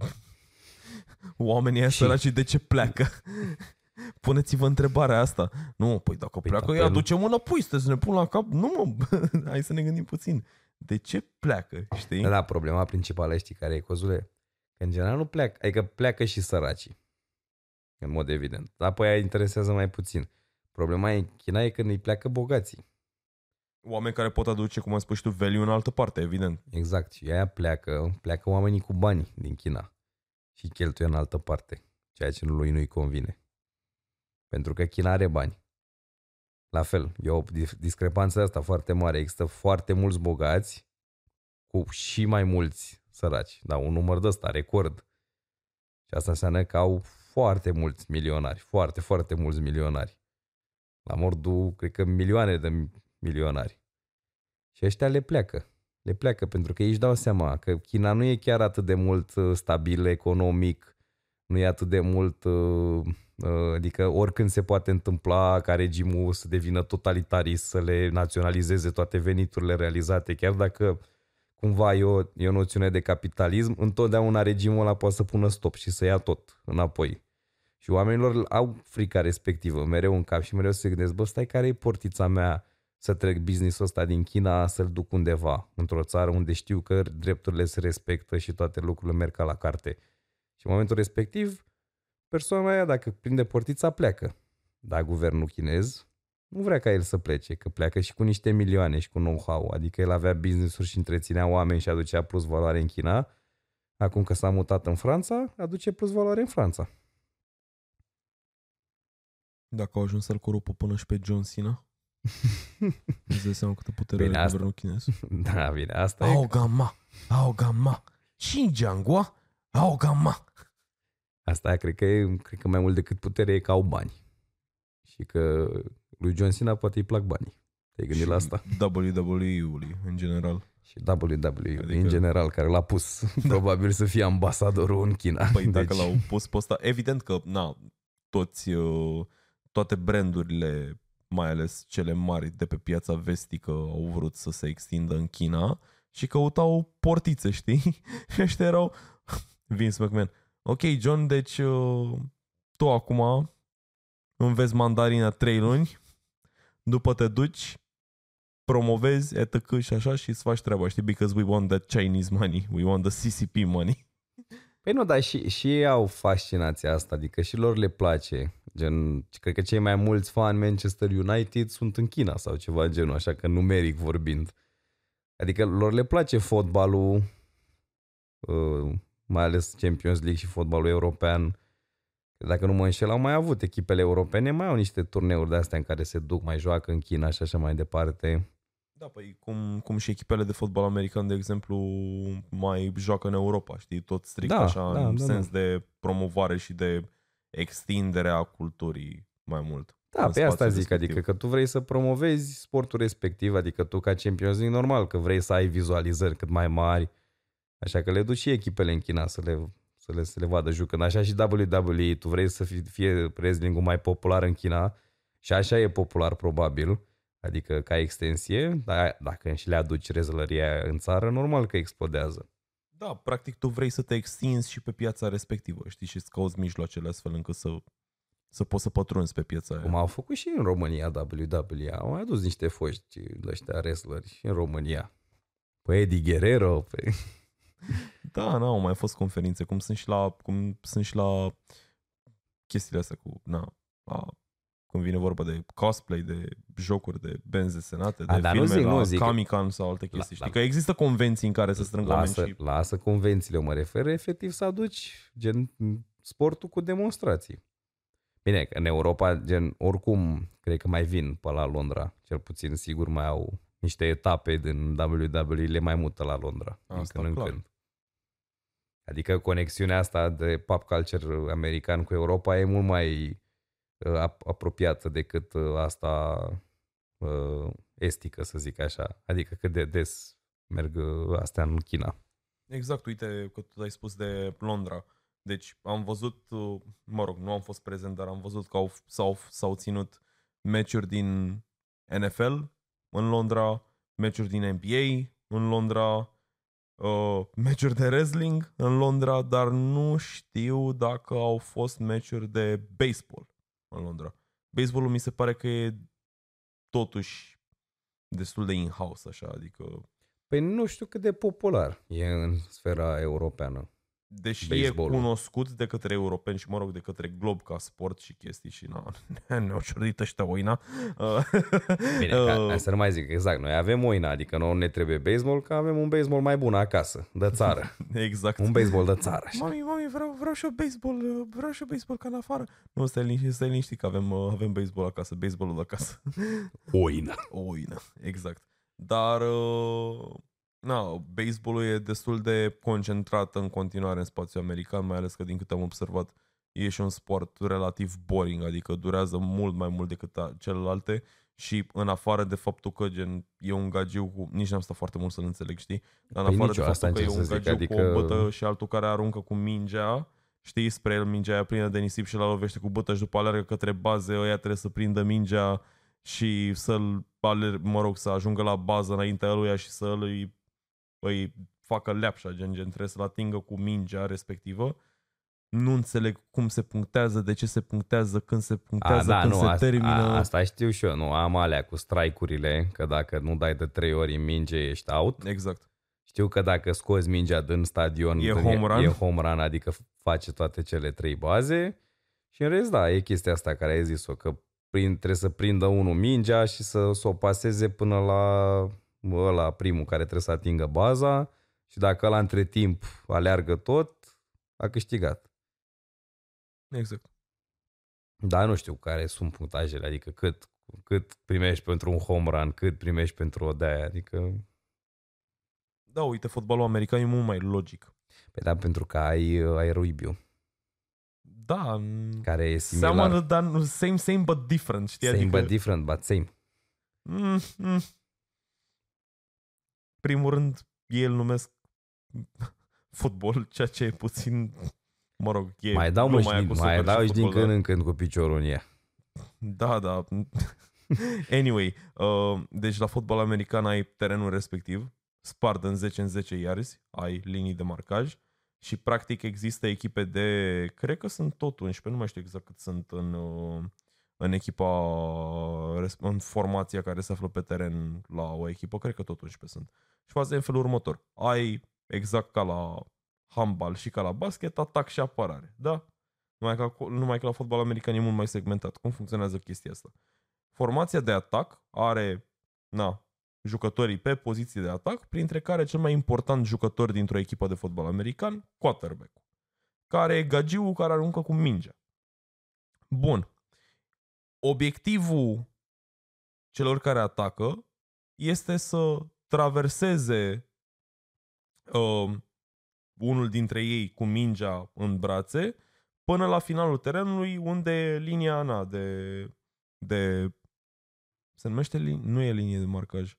oamenii ăia Și- săraci de ce pleacă? Puneți-vă întrebarea asta. Nu, păi dacă Păi pleacă, da, îi pe- aducem înapoi, să ne pun la cap. Nu mă, hai să ne gândim puțin. De ce pleacă, știi? Da, da, problema principală știi care e, Cozule? Că în general nu pleacă, adică pleacă și săracii. În mod evident. Dar pe aia interesează mai puțin. Problema e în China e când îi pleacă bogații. Oameni care pot aduce, cum ai spus și tu, value în altă parte, evident. Exact. Și aia pleacă, pleacă oamenii cu bani din China și cheltuie în altă parte, ceea ce lui nu-i convine. Pentru că China are bani. La fel, e o dis- discrepanță asta foarte mare. Există foarte mulți bogați cu și mai mulți săraci. Da, un număr de ăsta, record. Și asta înseamnă că au foarte mulți milionari, foarte, foarte mulți milionari. La mordul, cred că milioane de milionari. Și ăștia le pleacă. Le pleacă pentru că ei își dau seama că China nu e chiar atât de mult uh, stabil economic, nu e atât de mult, uh, uh, adică oricând se poate întâmpla ca regimul să devină totalitarist, să le naționalizeze toate veniturile realizate, chiar dacă cumva e o, e o noțiune de capitalism, întotdeauna regimul ăla poate să pună stop și să ia tot înapoi. Și oamenilor au frica respectivă, mereu în cap și mereu se gândesc, bă, stai care e portița mea să trec business-ul ăsta din China să-l duc undeva, într-o țară unde știu că drepturile se respectă și toate lucrurile merg ca la carte. Și în momentul respectiv, persoana aia, dacă prinde portița, pleacă. Dar guvernul chinez nu vrea ca el să plece, că pleacă și cu niște milioane și cu know-how. Adică el avea business-uri și întreținea oameni și aducea plus valoare în China. Acum că s-a mutat în Franța, aduce plus valoare în Franța. Dacă au ajuns să-l corupă până și pe John Cena, îți dai seama câtă putere Bine, are asta- guvernul chinez. Da, bine, asta e. Au gama, au gama, Xinjiangua, au gama. Asta cred că, e, cred că mai mult decât putere e că au bani. Și că lui John Cena poate îi plac banii. Te-ai gândit la asta? WWE-ului, în general. Și WWE, Adică- adică... în general, care l-a pus probabil să fie ambasadorul în China. Păi dacă Deci, l-au pus pe ăsta, evident că, na, toți, uh, toate brandurile, mai ales cele mari de pe piața vestică, au vrut să se extindă în China și căutau portițe, știi? și ăștia erau Vince McMahon. Ok, John, deci uh, tu acum înveți mandarina trei luni, după te duci, promovezi, etc. și așa și îți faci treaba, știi? Because we want the Chinese money, we want the CCP money. Păi nu, dar și, și ei au fascinația asta, adică și lor le place. Gen, cred că cei mai mulți fani Manchester United sunt în China sau ceva genul, așa că numeric vorbind. Adică lor le place fotbalul, uh, mai ales Champions League și fotbalul european. Dacă nu mă înșel, au mai avut echipele europene, mai au niște turneuri de astea în care se duc, mai joacă în China și așa mai departe. Da, păi cum, cum și echipele de fotbal american, de exemplu, mai joacă în Europa, știi? Tot strict Da, așa, da, în da, sens de promovare și de extindere a culturii mai mult. Da, în pe asta spațiul zic, respectiv. adică că tu vrei să promovezi sportul respectiv, adică tu ca Champions League normal că vrei să ai vizualizări cât mai mari, așa că le duci și echipele în China să le, să le, să le vadă jucând. Așa și WWE, tu vrei să fie, fie wrestling mai popular în China și așa e popular probabil, adică ca extensie, dar dacă și le aduci rezălăria în țară, normal că explodează. Da, practic tu vrei să te extinzi și pe piața respectivă, știi? Și să cauți mijloacele astfel încât să, să poți să pătrunzi pe piața aia. Cum au făcut și în România WWE, au mai adus niște foști de ăștia wrestleri și în România. Pe Eddie Guerrero, pe... Da, nu, au mai fost conferințe, cum sunt și la, cum sunt și la chestiile astea cu, na, la, când vine vorba de cosplay, de jocuri, de benzi desenate, de A, dar nu filme zic, la nu zic. Comic-Con sau alte chestii. La- știi la- că există convenții în care să strâng oameni Lasă, și... lasă convențiile, mă refer efectiv să aduci gen sportul cu demonstrații. Bine, că în Europa, gen, oricum, cred că mai vin pe la Londra. Cel puțin, sigur, mai au niște etape din WWE, le mai mută la Londra. Din Asta când în clar. când. Adică conexiunea asta de pop culture american cu Europa e mult mai uh, ap- apropiată decât uh, asta uh, estică, să zic așa. Adică cât de des merg uh, astea în China. Exact, uite că tu ai spus de Londra. Deci am văzut, uh, mă rog, nu am fost prezent, dar am văzut că au, s-au, s-au ținut meciuri din NFL în Londra, meciuri din NBA în Londra, uh, meciuri de wrestling în Londra, dar nu știu dacă au fost meciuri de baseball în Londra. Baseballul mi se pare că e totuși destul de in-house, așa, adică Păi nu știu cât de popular e în sfera europeană. Deși Baseballul. e cunoscut de către europeni și, mă rog, de către Glob ca sport și chestii și na, ne-au ciordit ăștia oina. Uh, Bine, ca, uh, ca să nu mai zic, exact, noi avem oina, adică nu ne trebuie baseball, că avem un baseball mai bun acasă, de țară. exact. un baseball de țară. Așa. Mami, mami, vreau, vreau și eu baseball, uh, vreau și eu baseball ca în afară. Nu, stai liniștit, stai liniștit că avem, uh, avem baseball acasă, baseballul de acasă. Oina. O oină, exact. Dar, uh, na, baseballul e destul de concentrat în continuare în spațiul american, mai ales că din câte am observat e și un sport relativ boring, adică durează mult mai mult decât a- celelalte și în afară de faptul că gen, e un gagiu cu... Nici n-am stat foarte mult să-l înțeleg, știi? Dar în Păi afară nici de eu, asta faptul că e încerc un să zic, gagiu cu o adică- bătă și altul care aruncă cu mingea, știi, spre el mingea aia plină de nisip și la lovește cu bătă și după alergă către baze, ăia trebuie să prindă mingea și să-l, aler- mă rog, să ajungă la bază înaintea lui și să îi, îi facă leapșa, gen, gen, trebuie să-l atingă cu mingea respectivă. Nu înțeleg cum se punctează, de ce se punctează, când se punctează, A, da, când nu, se asta, termină. a, asta știu și eu, nu, am alea cu strike-urile, că dacă nu dai de trei ori în minge, ești out. Exact. Știu că dacă scoți mingea din stadion, E din- home run? e home run, adică face toate cele trei baze. Și în rest, da, e chestia asta care ai zis-o, că prin, trebuie să prindă unul mingea și să, să o paseze până la ăla primul care trebuie să atingă baza și dacă ăla între timp aleargă tot, a câștigat. Exact. Dar nu știu care sunt punctajele, adică cât, cât primești pentru un home run, cât primești pentru o de adică... Da, uite, fotbalul american e mult mai logic. Pe da, pentru că ai, ai rugby Da, m- care e similar. seamănă, dar nu- same, same but different, știi? Same adică, but different, but same. Mm, mm. Primul rând, ei îl numesc fotbal, ceea ce e puțin, mă rog, e mai dau, mă, și gluma aia din, cu mai soccer dau și din fotbal, când dar- în când cu piciorul în ea. Da, da. anyway, uh, deci la fotbal american ai terenul respectiv, spart în 10 în 10 yards, ai linii de marcaj și practic există echipe de, cred că sunt tot 11, nu mai știu exact cât sunt în, uh, în echipa, res- în formația care se află pe teren la o echipă, cred că tot 11 sunt. Și faza e în felul următor. Ai exact ca la handbal și ca la basket, atac și apărare, da? Numai că, aco- numai că la fotbal american e mult mai segmentat. Cum funcționează chestia asta? Formația de atac are na, jucătorii pe poziții de atac, printre care cel mai important jucător dintr-o echipă de fotbal american, quarterback care e gagiul care aruncă cu mingea. Bun. Obiectivul celor care atacă este să traverseze uh, unul dintre ei cu mingea în brațe până la finalul terenului unde e linia na, de, de se numește lin, nu e linie de marcaj.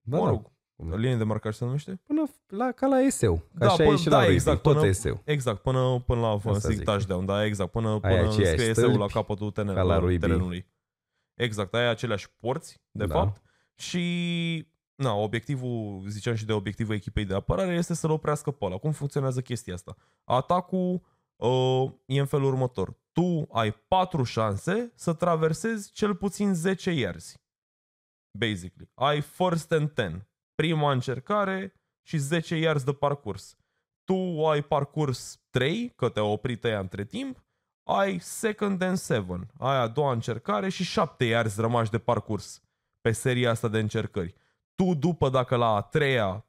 Da, mă da. rog, linie de marcaj se numește? Până la, ca la eseu. Ca Da, așa până- e și da, la rugby, exact, tot până- eseu. Exact, până, până la până Asta zic zic. touchdown, da, exact, până, Ai până aceiași scrie SEU la stâlpi, capătul teren, ca la rugby. terenului. Exact, ai aceleași porți, de Da. fapt, și na, obiectivul, ziceam și de obiectivul echipei de apărare, este să-l oprească pe ăla. Cum funcționează chestia asta? Atacul uh, e în felul următor. Tu ai patru șanse să traversezi cel puțin 10 yards. Basically. Ai first and 10. Prima încercare și 10 yards de parcurs. Tu ai parcurs 3, că te-a oprit ea între timp, ai second and 7. Ai a doua încercare și 7 yards rămași de parcurs pe seria asta de încercări. Tu după dacă la a treia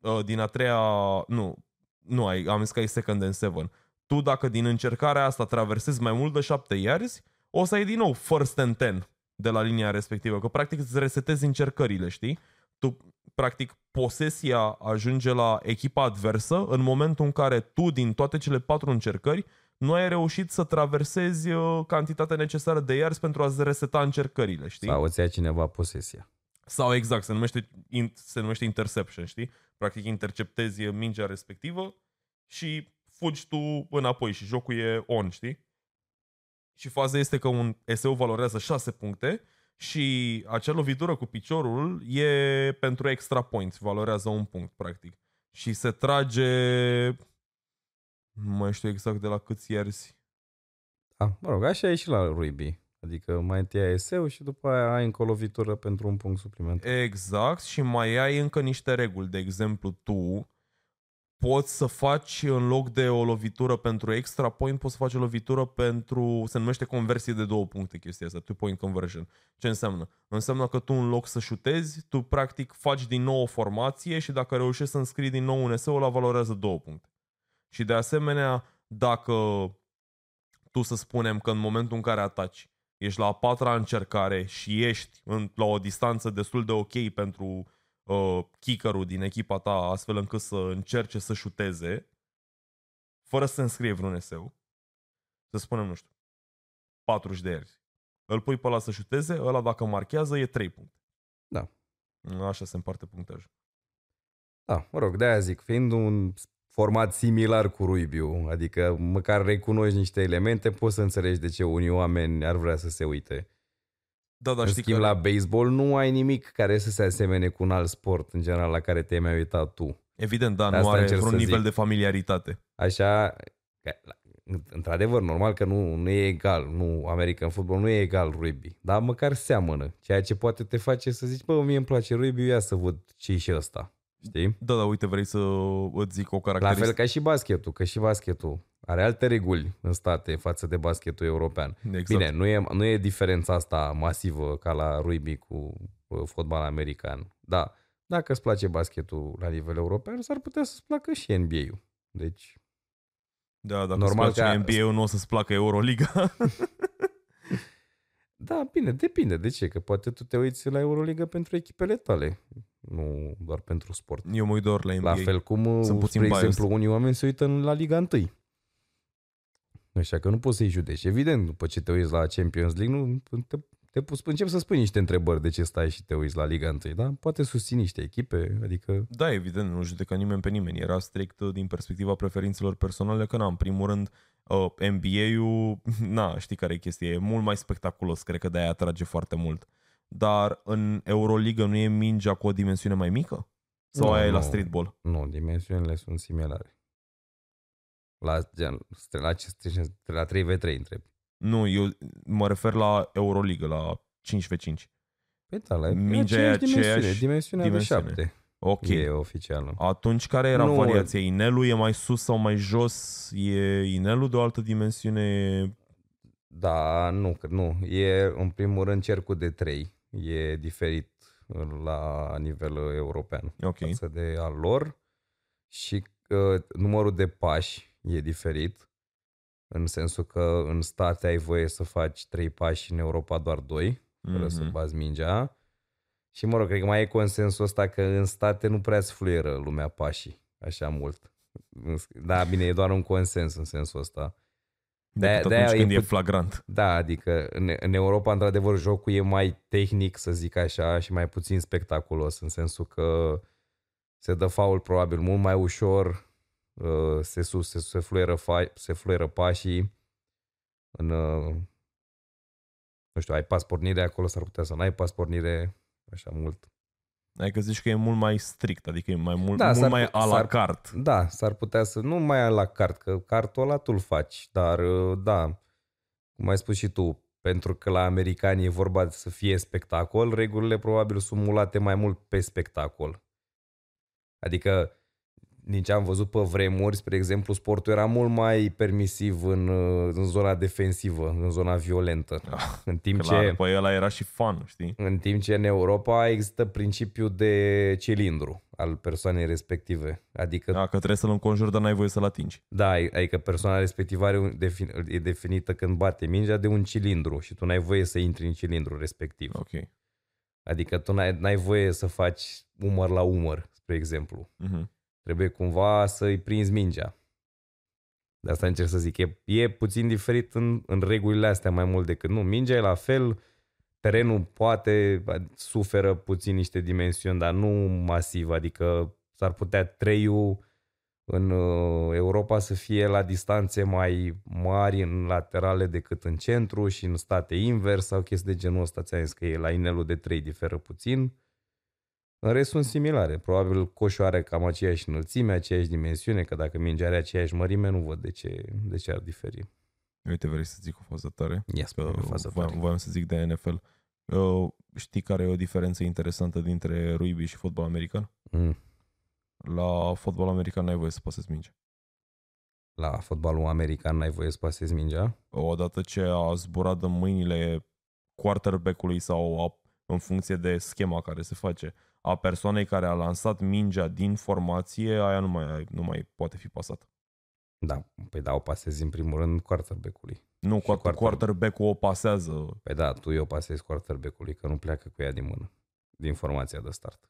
uh, din a treia, nu, nu ai, am zis că ai second and seven. tu dacă din încercarea asta traversezi mai mult de 7 yards, o să ai din nou first and 10 de la linia respectivă, că practic îți resetezi încercările, știi? Tu, practic, posesia ajunge la echipa adversă în momentul în care tu, din toate cele patru încercări, nu ai reușit să traversezi uh, cantitatea necesară de yards pentru a-ți reseta încercările, știi? Sau îți ia cineva posesia. Sau exact, se numește, se numește interception, știi? Practic interceptezi mingea respectivă și fugi tu înapoi și jocul e on, știi? Și faza este că un eseu valorează 6 puncte și acea lovitură cu piciorul e pentru extra points, valorează un punct, practic. Și se trage... Nu mai știu exact de la câți ierzi. Da, mă rog, așa e și la rugby. Adică mai întâi ai eseu și după aia ai încă o lovitură pentru un punct suplimentar. Exact, și mai ai încă niște reguli. De exemplu, tu poți să faci în loc de o lovitură pentru extra point, poți să faci o lovitură pentru, se numește conversie de două puncte chestia asta, two point conversion. Ce înseamnă? Înseamnă că tu în loc să șutezi, tu practic faci din nou o formație și dacă reușești să înscrii din nou un eseu, la valorează două puncte. Și de asemenea, dacă tu să spunem că în momentul în care ataci, ești la a patra încercare și ești în, la o distanță destul de ok pentru uh, kickerul din echipa ta astfel încât să încerce să șuteze fără să înscrie vreun eseu, să spunem, nu știu, 40 de ieri. Îl pui pe ăla să șuteze, ăla dacă marchează e 3 puncte. Da. Așa se împarte punctajul. Da, mă rog, de-aia zic, fiind un format similar cu rugby adică măcar recunoști niște elemente, poți să înțelegi de ce unii oameni ar vrea să se uite. Da, da, în știi schimb, că... la baseball nu ai nimic care să se asemene cu un alt sport, în general, la care te-ai mai uitat tu. Evident, da, De nu asta are încerc vreun să nivel zic. de familiaritate. Așa, că, într-adevăr, normal că nu, nu e egal, nu, American football nu e egal rugby, dar măcar seamănă, ceea ce poate te face să zici, bă, mie îmi place rugby, ia să văd ce și ăsta, știi? Da, da, uite, vrei să îți zic o La caracteristică? fel ca și basketul, că și basketul are alte reguli în state față de basketul european. Exact. Bine, nu e, nu e diferența asta masivă ca la rugby cu uh, fotbal american. Da, dacă îți place basketul la nivel european, s-ar putea să-ți placă și NBA-ul. Deci, Da, dacă Normal îți place că- NBA-ul, nu o să-ți placă Euroliga. da, bine, depinde. De ce? Că poate tu te uiți la Euroliga pentru echipele tale, nu doar pentru sport. Eu mă uit doar la NBA. La fel cum, Sunt Sunt puțin spre biased. exemplu, unii oameni se uită în la Liga 1. Așa că nu poți să-i judeci. Evident, după ce te uiți la Champions League, nu, te, te pus, încep să spui niște întrebări de ce stai și te uiți la Liga 1, da? Poate susții niște echipe, adică... Da, evident, nu judecă nimeni pe nimeni. Era strict uh, din perspectiva preferințelor personale, că na, în primul rând, uh, NBA-ul, na, știi care e chestia, e mult mai spectaculos, cred că de-aia atrage foarte mult. Dar în Euroliga nu e mingea cu o dimensiune mai mică? Sau Nu, aia e la nu. streetball? Nu, dimensiunile sunt similare. La, gen, la, ce- la 3v3 întreb. Nu, eu mă refer la Euroliga, la 5v5. Păi da, la Mingea e aceeași dimensiune, aceeași dimensiunea dimensiune. de 7 Ok. e oficială. Atunci care era Nu, variația? Inelul e mai sus sau mai jos? E inelul de o altă dimensiune? Da, nu, că nu. E în primul rând cercul de 3. E diferit la nivel european Ok. față de al lor și uh, numărul de pași e diferit în sensul că în state ai voie să faci 3 pași, în Europa doar 2, fără Mhm. să bazi mingea. Și mă rog, cred că mai e consensul ăsta că în state nu prea îți fluieră lumea pașii așa mult. Da, bine, e doar un consens în sensul ăsta. Decât de-aia atunci e când e put- flagrant. Da, adică în, în Europa, într-adevăr, jocul e mai tehnic, să zic așa, și mai puțin spectaculos, în sensul că se dă faul probabil mult mai ușor, uh, se, sus, se, se, fluieră, fa, se fluieră pașii, în, uh, nu știu, ai pas pornire acolo, s-ar putea să n-ai pas pornire, așa mult. Adică zici că e mult mai strict, adică e mai mult, Da, mult s-ar mai pu- a la s-ar- cart. Da, s-ar putea să, nu mai ai la cart, că cartul ăla tu-l faci, dar uh, da, cum ai spus și tu, pentru că la americani e vorba de să fie spectacol, regulile probabil sunt mulate mai mult pe spectacol. Adică din ce am văzut pe vremuri, spre exemplu, sportul era mult mai permisiv în, uh, în zona defensivă, în zona violentă. în timp Clar, ce păi ăla era și fun, știi? în timp ce în Europa există principiul de cilindru al persoanei respective. Adică, Da, că trebuie să-l înconjuri, dar n-ai voie să-l atingi. da, adică persoana respectivă are un, defin, e definită când bate mingea de un cilindru și tu n-ai voie să intri în cilindru respectiv. Ok. Adică tu n-ai, n-ai voie să faci umăr la umăr, spre exemplu. Mhm. Trebuie cumva să-i prinzi mingea. De asta încerc să zic. E, e puțin diferit în, în regulile astea mai mult decât nu. Mingea e la fel, terenul poate, suferă puțin niște dimensiuni, dar nu masiv. Adică s-ar putea treiul în uh, Europa să fie la distanțe mai mari în laterale decât în centru și în state invers sau chestii de genul ăsta. Ți-am zis că e la inelul de 3 diferă puțin. În rest sunt similare. Probabil coșul are cam aceeași înălțime, aceeași dimensiune, că dacă mingea are aceeași mărime, nu văd de ce, de ce ar diferi. Uite, vrei să zic o fază tare? Yes, Că fază voiam, tare. voiam să zic de NFL. Uh, știi care e o diferență interesantă dintre rugby și fotbal american? Mm. La fotbal american n-ai voie să pasezi minge. La fotbalul american n-ai voie să pasezi mingea? Odată ce a zburat în mâinile quarterback-ului sau a, în funcție de schema care se face, a persoanei care a lansat mingea din formație, aia nu mai, nu mai poate fi pasată. Da, păi da, o pasezi în primul rând quarterback-ului. Nu, Și quarter, quarter- quarterback-ul o pasează. Păi da, tu eu pasezi quarterback-ului, că nu pleacă cu ea din mână, din formația de start.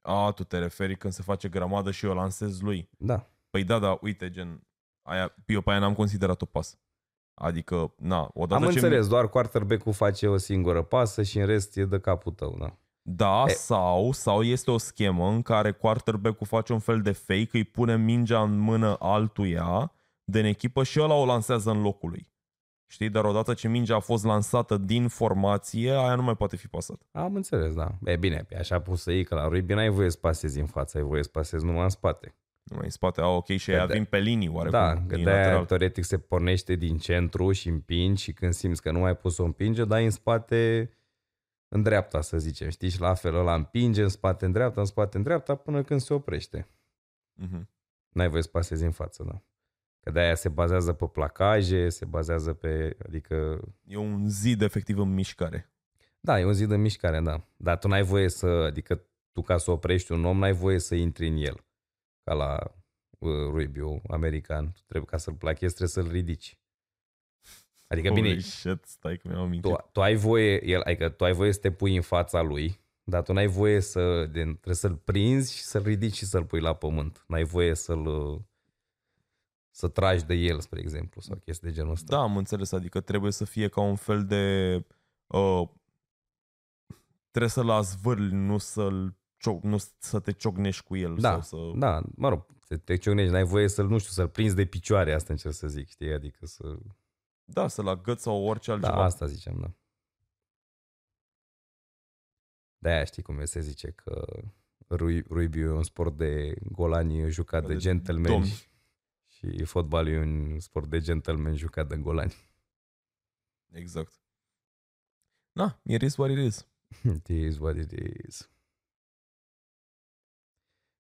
A, tu te referi când se face grămadă și eu lansez lui. Da, Păi da, da, uite, gen, aia, eu pe aia n-am considerat-o pas. Adică, na, odată am ce... înțeles, doar quarterback-ul face o singură pasă și în rest e de capul tău, da. Da, E- sau, sau este o schemă în care quarterback-ul face un fel de fake, îi pune mingea în mână altuia din echipă și ăla o lansează în locul lui. Știi? Dar odată ce mingea a fost lansată din formație, aia nu mai poate fi pasată. Am înțeles, da. E bine, pe așa pus să iei, că la rugby n-ai voie să pasezi în față, ai voie să pasezi numai în spate. Nu mai în spate, a, ok, și aia da. vin pe linii, oarecum, Da, că din de-aia lateral. teoretic se pornește din centru și împingi și când simți că nu mai poți să o împinge, dai în spate în dreapta, să zicem, știi? Și la fel ăla împinge în spate, în dreapta, în spate, în dreapta, până când se oprește. Mhm. N-ai voie să pasezi în față, da. Că de-aia se bazează pe placaje, se bazează pe, adică, E un zid efectiv în mișcare. da, e un zid în mișcare, da. Dar tu n-ai voie să, adică tu ca să oprești un om, n-ai voie să intri în el. Ca la uh, rugby american. Tu trebuie ca să-l plachezi, trebuie să-l ridici. Adică bine, Holy shit, stai că mi-am amintit. tu, tu ai voie, el, adică tu ai voie să te pui în fața lui, dar tu n-ai voie să, de, trebuie să-l prinzi și să-l ridici și să-l pui la pământ. N-ai voie să-l să tragi de el, spre exemplu, sau chestii de genul ăsta. Da, am înțeles, adică trebuie să fie ca un fel de... Uh, trebuie să-l azvârli, nu să-l cioc, nu să te ciocnești cu el. da, Sau să... da, mă rog, te, te ciocnești, n-ai voie să-l, nu știu, să-l prinzi de picioare, asta încerc să zic, știi, adică să... da, să-l agăți sau orice altceva. Da, asta ziceam, da. De-aia știi cum se zice că rui- rugby e un sport de golani jucat de De gentleman domni. și fotbalul e un sport de gentleman jucat de golani. Exact. Na, it is what it is. It is what it is.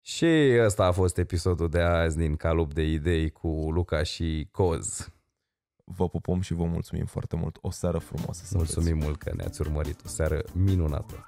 Și ăsta a fost episodul de azi din Calup de Idei cu Luca și Coz. Vă pupăm și vă mulțumim foarte mult. O seară frumoasă să aveți. Mulțumim mult că ne-ați urmărit. O seară minunată.